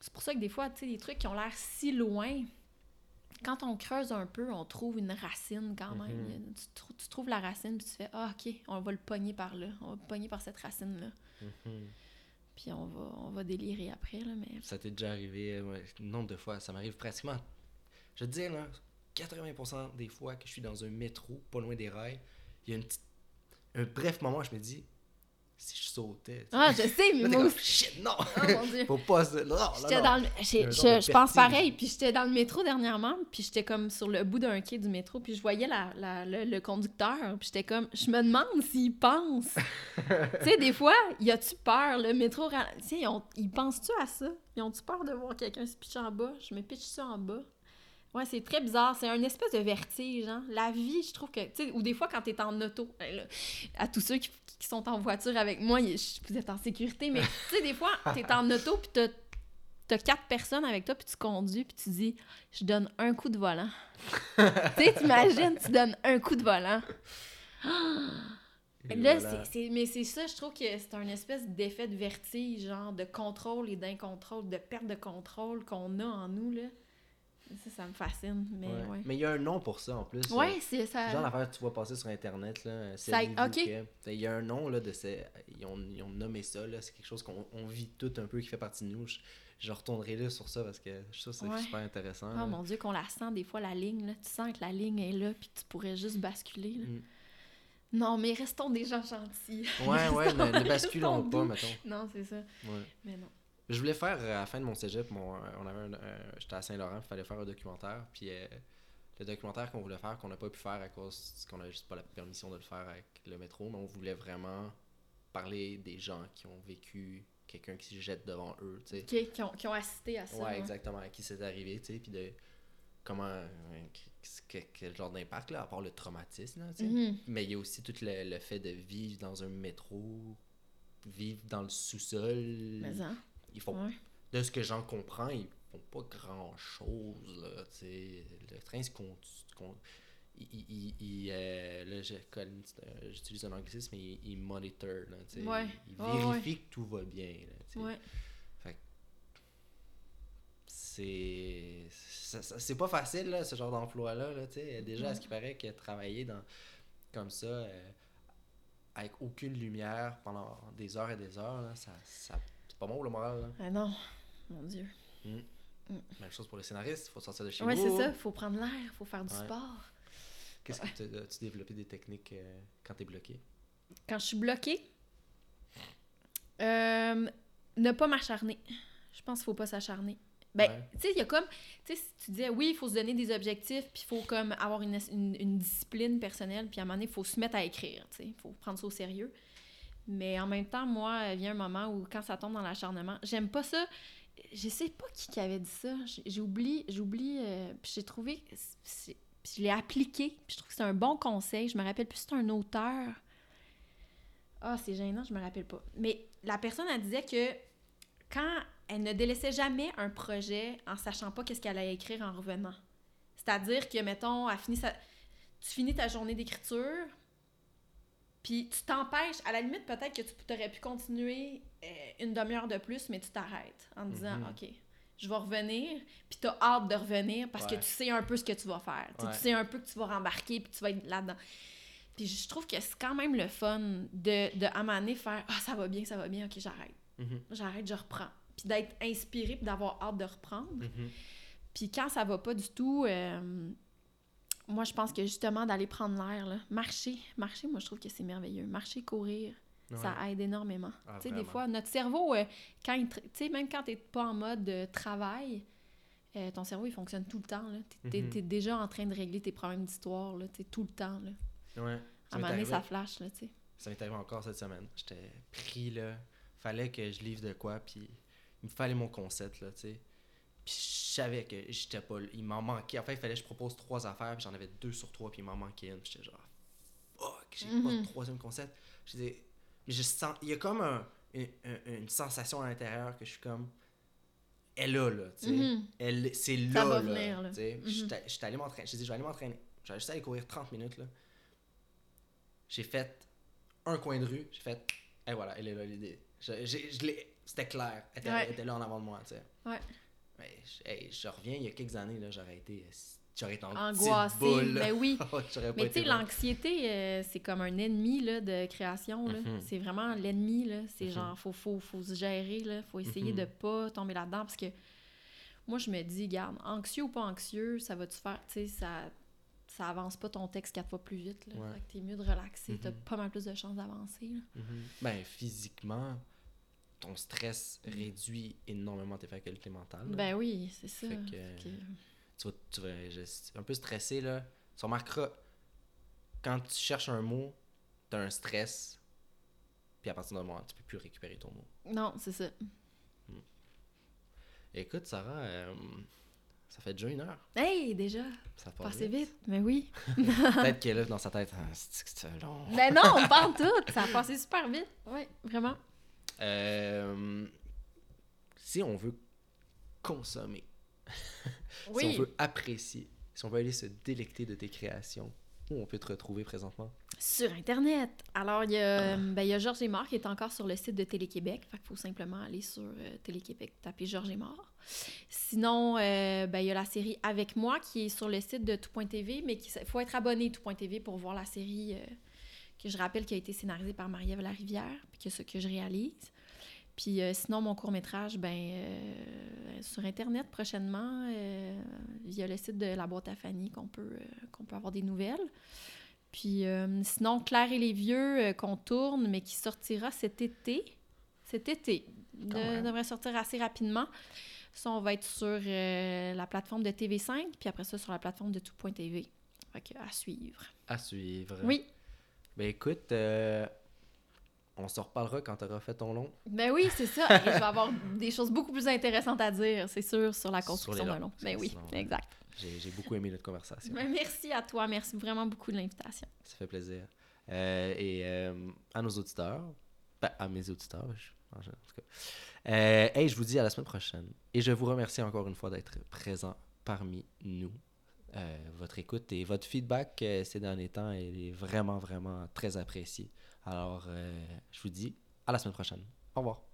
C'est pour ça que des fois, tu sais, des trucs qui ont l'air si loin, quand on creuse un peu, on trouve une racine quand même. Mhm. tu, trou- tu trouves la racine, puis tu fais Ah, ok, on va le pogner par là. On va le pogner par cette racine-là. Mhm. Puis on va, on va délirer après, là, mais. Ça t'est déjà arrivé, euh, ouais, nombre de fois, ça m'arrive pratiquement. Je te dis, là, 80% des fois que je suis dans un métro, pas loin des rails, il y a une petite, un bref moment où je me dis, si je sautais. tu sais. Ah, je sais, mais Là, moi comme, aussi. shit, non! Oh mon dieu. Faut pas se. Non, non, dans le... je, pense pareil, puis j'étais dans le métro dernièrement, puis j'étais comme sur le bout d'un quai du métro, puis je voyais la, la- le, le conducteur, puis j'étais comme, je me demande s'il pense. tu sais, des fois, y a-tu peur, le métro, tu sais, ils, ont- ils pensent-tu à ça? Ils ont-tu peur de voir quelqu'un se pitcher en bas? Je me pitche ça en bas. Ouais, c'est très bizarre. C'est un espèce de vertige, hein. La vie, je trouve que, tu ou des fois quand t'es en auto, là, à tous ceux qui, qui sont en voiture avec moi, je- vous êtes en sécurité, mais tu sais, des fois, t'es en auto, puis t'as t'as quatre personnes avec toi, puis tu conduis, puis tu dis « Je donne un coup de volant. » Tu sais, t'imagines, tu donnes un coup de volant. Là, voilà. c'est- c'est- mais c'est ça, je trouve que c'est un espèce d'effet de vertige, genre de contrôle et d'incontrôle, de perte de contrôle qu'on a en nous, là. Ça, ça me fascine, mais Ouais. ouais. Mais il y a un nom pour ça en plus. Ouais, c'est ça. Genre l'affaire que tu vois passer sur internet là, c'est Ça- ok. Il y a un nom là de ces ils ont, ils ont nommé ça là, c'est quelque chose qu'on on vit tout un peu qui fait partie de nous. Je, je retournerai là sur ça parce que je trouve ça c'est Ouais. super intéressant. Oh là. mon Dieu, qu'on la sent des fois, la ligne, là. Tu sens que la ligne est là, puis tu pourrais juste basculer, là. Mm. Non, mais restons des gens gentils. Ouais ouais, ne, ne basculons pas doux. mettons. Non, c'est ça. Ouais. Mais non. Je voulais faire euh, à la fin de mon cégep, mon, euh, on avait un, un- j'étais à Saint-Laurent, il fallait faire un documentaire, puis euh, le documentaire qu'on voulait faire, qu'on n'a pas pu faire à cause qu'on n'avait juste pas la permission de le faire avec le métro, mais on voulait vraiment parler des gens qui ont vécu quelqu'un qui se jette devant eux, tu sais. Qui, qui ont, qui ont assisté à ça. Ouais, ouais. exactement, à qui c'est arrivé, tu sais, puis de comment, que- quel genre d'impact, là, à part le traumatisme, là, tu sais. Mhm. Mais il y a aussi tout le, le fait de vivre dans un métro, vivre dans le sous-sol. Mais hein, Ils font ouais. de ce que j'en comprends, ils font pas grand chose. Là, le train se. Il, il, euh, là, c'est j'utilise un anglicisme, mais il, il monitor. Là. Ouais. Il vérifie que tout va bien. Là. Ouais. C'est. ça- ça- C'est pas facile, là, ce genre d'emploi-là. Là. Déjà, à ce qui paraît que travailler dans, comme ça, euh, avec aucune lumière pendant des heures et des heures, là, ça, ça, c'est pas bon le moral. Là. Ah non, mon Dieu. Même chose pour les scénaristes, il faut sortir de chez Ouais, vous. c'est ça. Faut prendre l'air, faut faire du Ouais. sport. Qu'est-ce que tu as-tu développé des techniques euh, quand t'es bloqué? Quand je suis bloquée, euh, ne pas m'acharner. Je pense qu'il faut pas s'acharner. Ben, Ouais. tu sais, il y a comme... Tu sais, tu disais, oui, il faut se donner des objectifs, puis il faut comme avoir une, une, une discipline personnelle, puis à un moment donné, il faut se mettre à écrire, tu sais. Il faut prendre ça au sérieux. Mais en même temps, moi, il vient un moment où quand ça tombe dans l'acharnement, j'aime pas ça. Je sais pas qui avait dit ça. J'oublie, j'oublie, euh, j'ai trouvé... Puis je l'ai appliqué, puis je trouve que c'est un bon conseil. Je me rappelle plus, c'est un auteur. Ah, c'est gênant, je me rappelle pas. Mais la personne, elle disait que quand elle ne délaissait jamais un projet en sachant pas qu'est-ce qu'elle allait écrire en revenant. C'est-à-dire que, mettons, elle finit sa... tu finis ta journée d'écriture, puis tu t'empêches, à la limite, peut-être que tu aurais pu continuer euh, une demi-heure de plus, mais tu t'arrêtes en te disant, Mhm. OK, je vais revenir, puis t'as hâte de revenir parce Ouais. que tu sais un peu ce que tu vas faire. Tu sais, Ouais. Tu sais un peu que tu vas rembarquer, puis tu vas être là-dedans. Puis je trouve que c'est quand même le fun de, de à un faire Ah, ça va bien, ça va bien, ok, j'arrête. Mhm. j'arrête, je reprends. Puis d'être inspiré, puis d'avoir hâte de reprendre. Mhm. Puis quand ça va pas du tout, euh, moi, je pense que justement, d'aller prendre l'air, marcher, marcher, moi, je trouve que c'est merveilleux. Marcher, courir, ça aide énormément. Ah, tu sais, des fois, notre cerveau, euh, quand il tu sais, même quand t'es pas en mode euh, travail, euh, ton cerveau, il fonctionne tout le temps. T'es- T'es Mhm. déjà en train de régler tes problèmes d'histoire, tu tout le temps, là. Ouais. À Ça un moment donné, ça flash, là, tu sais. Ça m'est arrivé encore cette semaine. J'étais pris, là. Fallait que je livre de quoi, puis il me fallait mon concept, là, tu sais. Puis je savais que j'étais pas... Il m'en manquait. En fait, il fallait que je propose trois affaires, puis j'en avais deux sur trois, puis il m'en manquait une. J'étais genre... Fuck, j'ai pas Mhm. de troisième concept. Je disais... Mais je sens... Il y a comme un- une, une- sensation à l'intérieur que je suis comme... Elle est là, là, tu sais. Mhm. Elle, c'est là, va là, venir, là. tu sais. Mhm. Allé m'entraîner. Je dit, je vais aller m'entraîner. J'allais juste aller courir 30 minutes, là. J'ai fait un coin de rue. J'ai fait, et voilà, elle est là, l'idée. Je, j'ai- je C'était clair. Elle était, Ouais. elle était là en avant de moi, tu sais. Ouais. Mais je, hey, je reviens, il y a quelques années, là, j'aurais été... J'aurais été en Angoissé, petite boule, là. ben oui. Mais tu sais, l'anxiété, euh, c'est comme un ennemi là, de création. là. Mhm. C'est vraiment l'ennemi. là. C'est Mhm. genre, faut, faut, faut se gérer. Là. Faut essayer Mhm. de pas tomber là-dedans. Parce que moi, je me dis, garde, anxieux ou pas anxieux, ça va-tu faire. Tu sais, ça, ça avance pas ton texte quatre fois plus vite. Là. Ouais. Fait que t'es mieux de relaxer. T'as Mhm. pas mal plus de chances d'avancer. là. Ben, physiquement, ton stress réduit énormément tes facultés mentales. là. Ben oui, c'est ça. Fait que- tu vas, tu vas je- un peu stressé, là. Tu remarqueras, quand tu cherches un mot, t'as un stress, puis à partir d'un moment, tu peux plus récupérer ton mot. Non, c'est ça. Écoute, Sarah, euh, ça fait déjà une heure. Hey, déjà, Ça passe passez vite. Mais oui. Peut-être qu'elle est dans sa tête, ah, c'est long? Ben non, on parle tout. Ça a passé super vite. Oui, vraiment. Euh, si on veut consommer, si on veut apprécier, si on veut aller se délecter de tes créations, où on peut te retrouver présentement? Sur Internet. Alors, il y a, ben, il y a Georges Aymar qui est encore sur le site de Télé-Québec. Fait qu'il faut simplement aller sur euh, Télé-Québec, taper Georges Aymar. Sinon, euh, ben, il y a la série Avec moi qui est sur le site de tout.tv, mais il faut être abonné tout.tv pour voir la série euh, que je rappelle qui a été scénarisée par Marie-Ève Larivière, puis que ce que je réalise. Puis euh, sinon, mon court-métrage, ben, euh, sur Internet prochainement, euh, via le site de la boîte à Fanny, qu'on peut, euh, qu'on peut avoir des nouvelles. Puis euh, sinon, Claire et les Vieux, euh, qu'on tourne, mais qui sortira cet été. Cet été. De- devrait sortir assez rapidement. Ça, on va être sur euh, la plateforme de TV5, puis après ça, sur la plateforme de tout.tv. Fait que, à suivre. À suivre. Oui, Ben écoute, euh, on se reparlera quand tu auras fait ton long. ben oui, c'est ça. Et je vais avoir des choses beaucoup plus intéressantes à dire, c'est sûr, sur la construction d'un long. Ben oui, sinon, exact. J'ai beaucoup aimé notre conversation. Ben, merci à toi. Merci vraiment beaucoup de l'invitation. Ça fait plaisir. Euh, et euh, à nos auditeurs, ben, à mes auditeurs, je- en tout cas. Euh, hey, je vous dis à la semaine prochaine. Et je vous remercie encore une fois d'être présent parmi nous. Euh, votre écoute et votre feedback euh, ces derniers temps il est vraiment, vraiment très apprécié. Alors, euh, je vous dis à la semaine prochaine. Au revoir.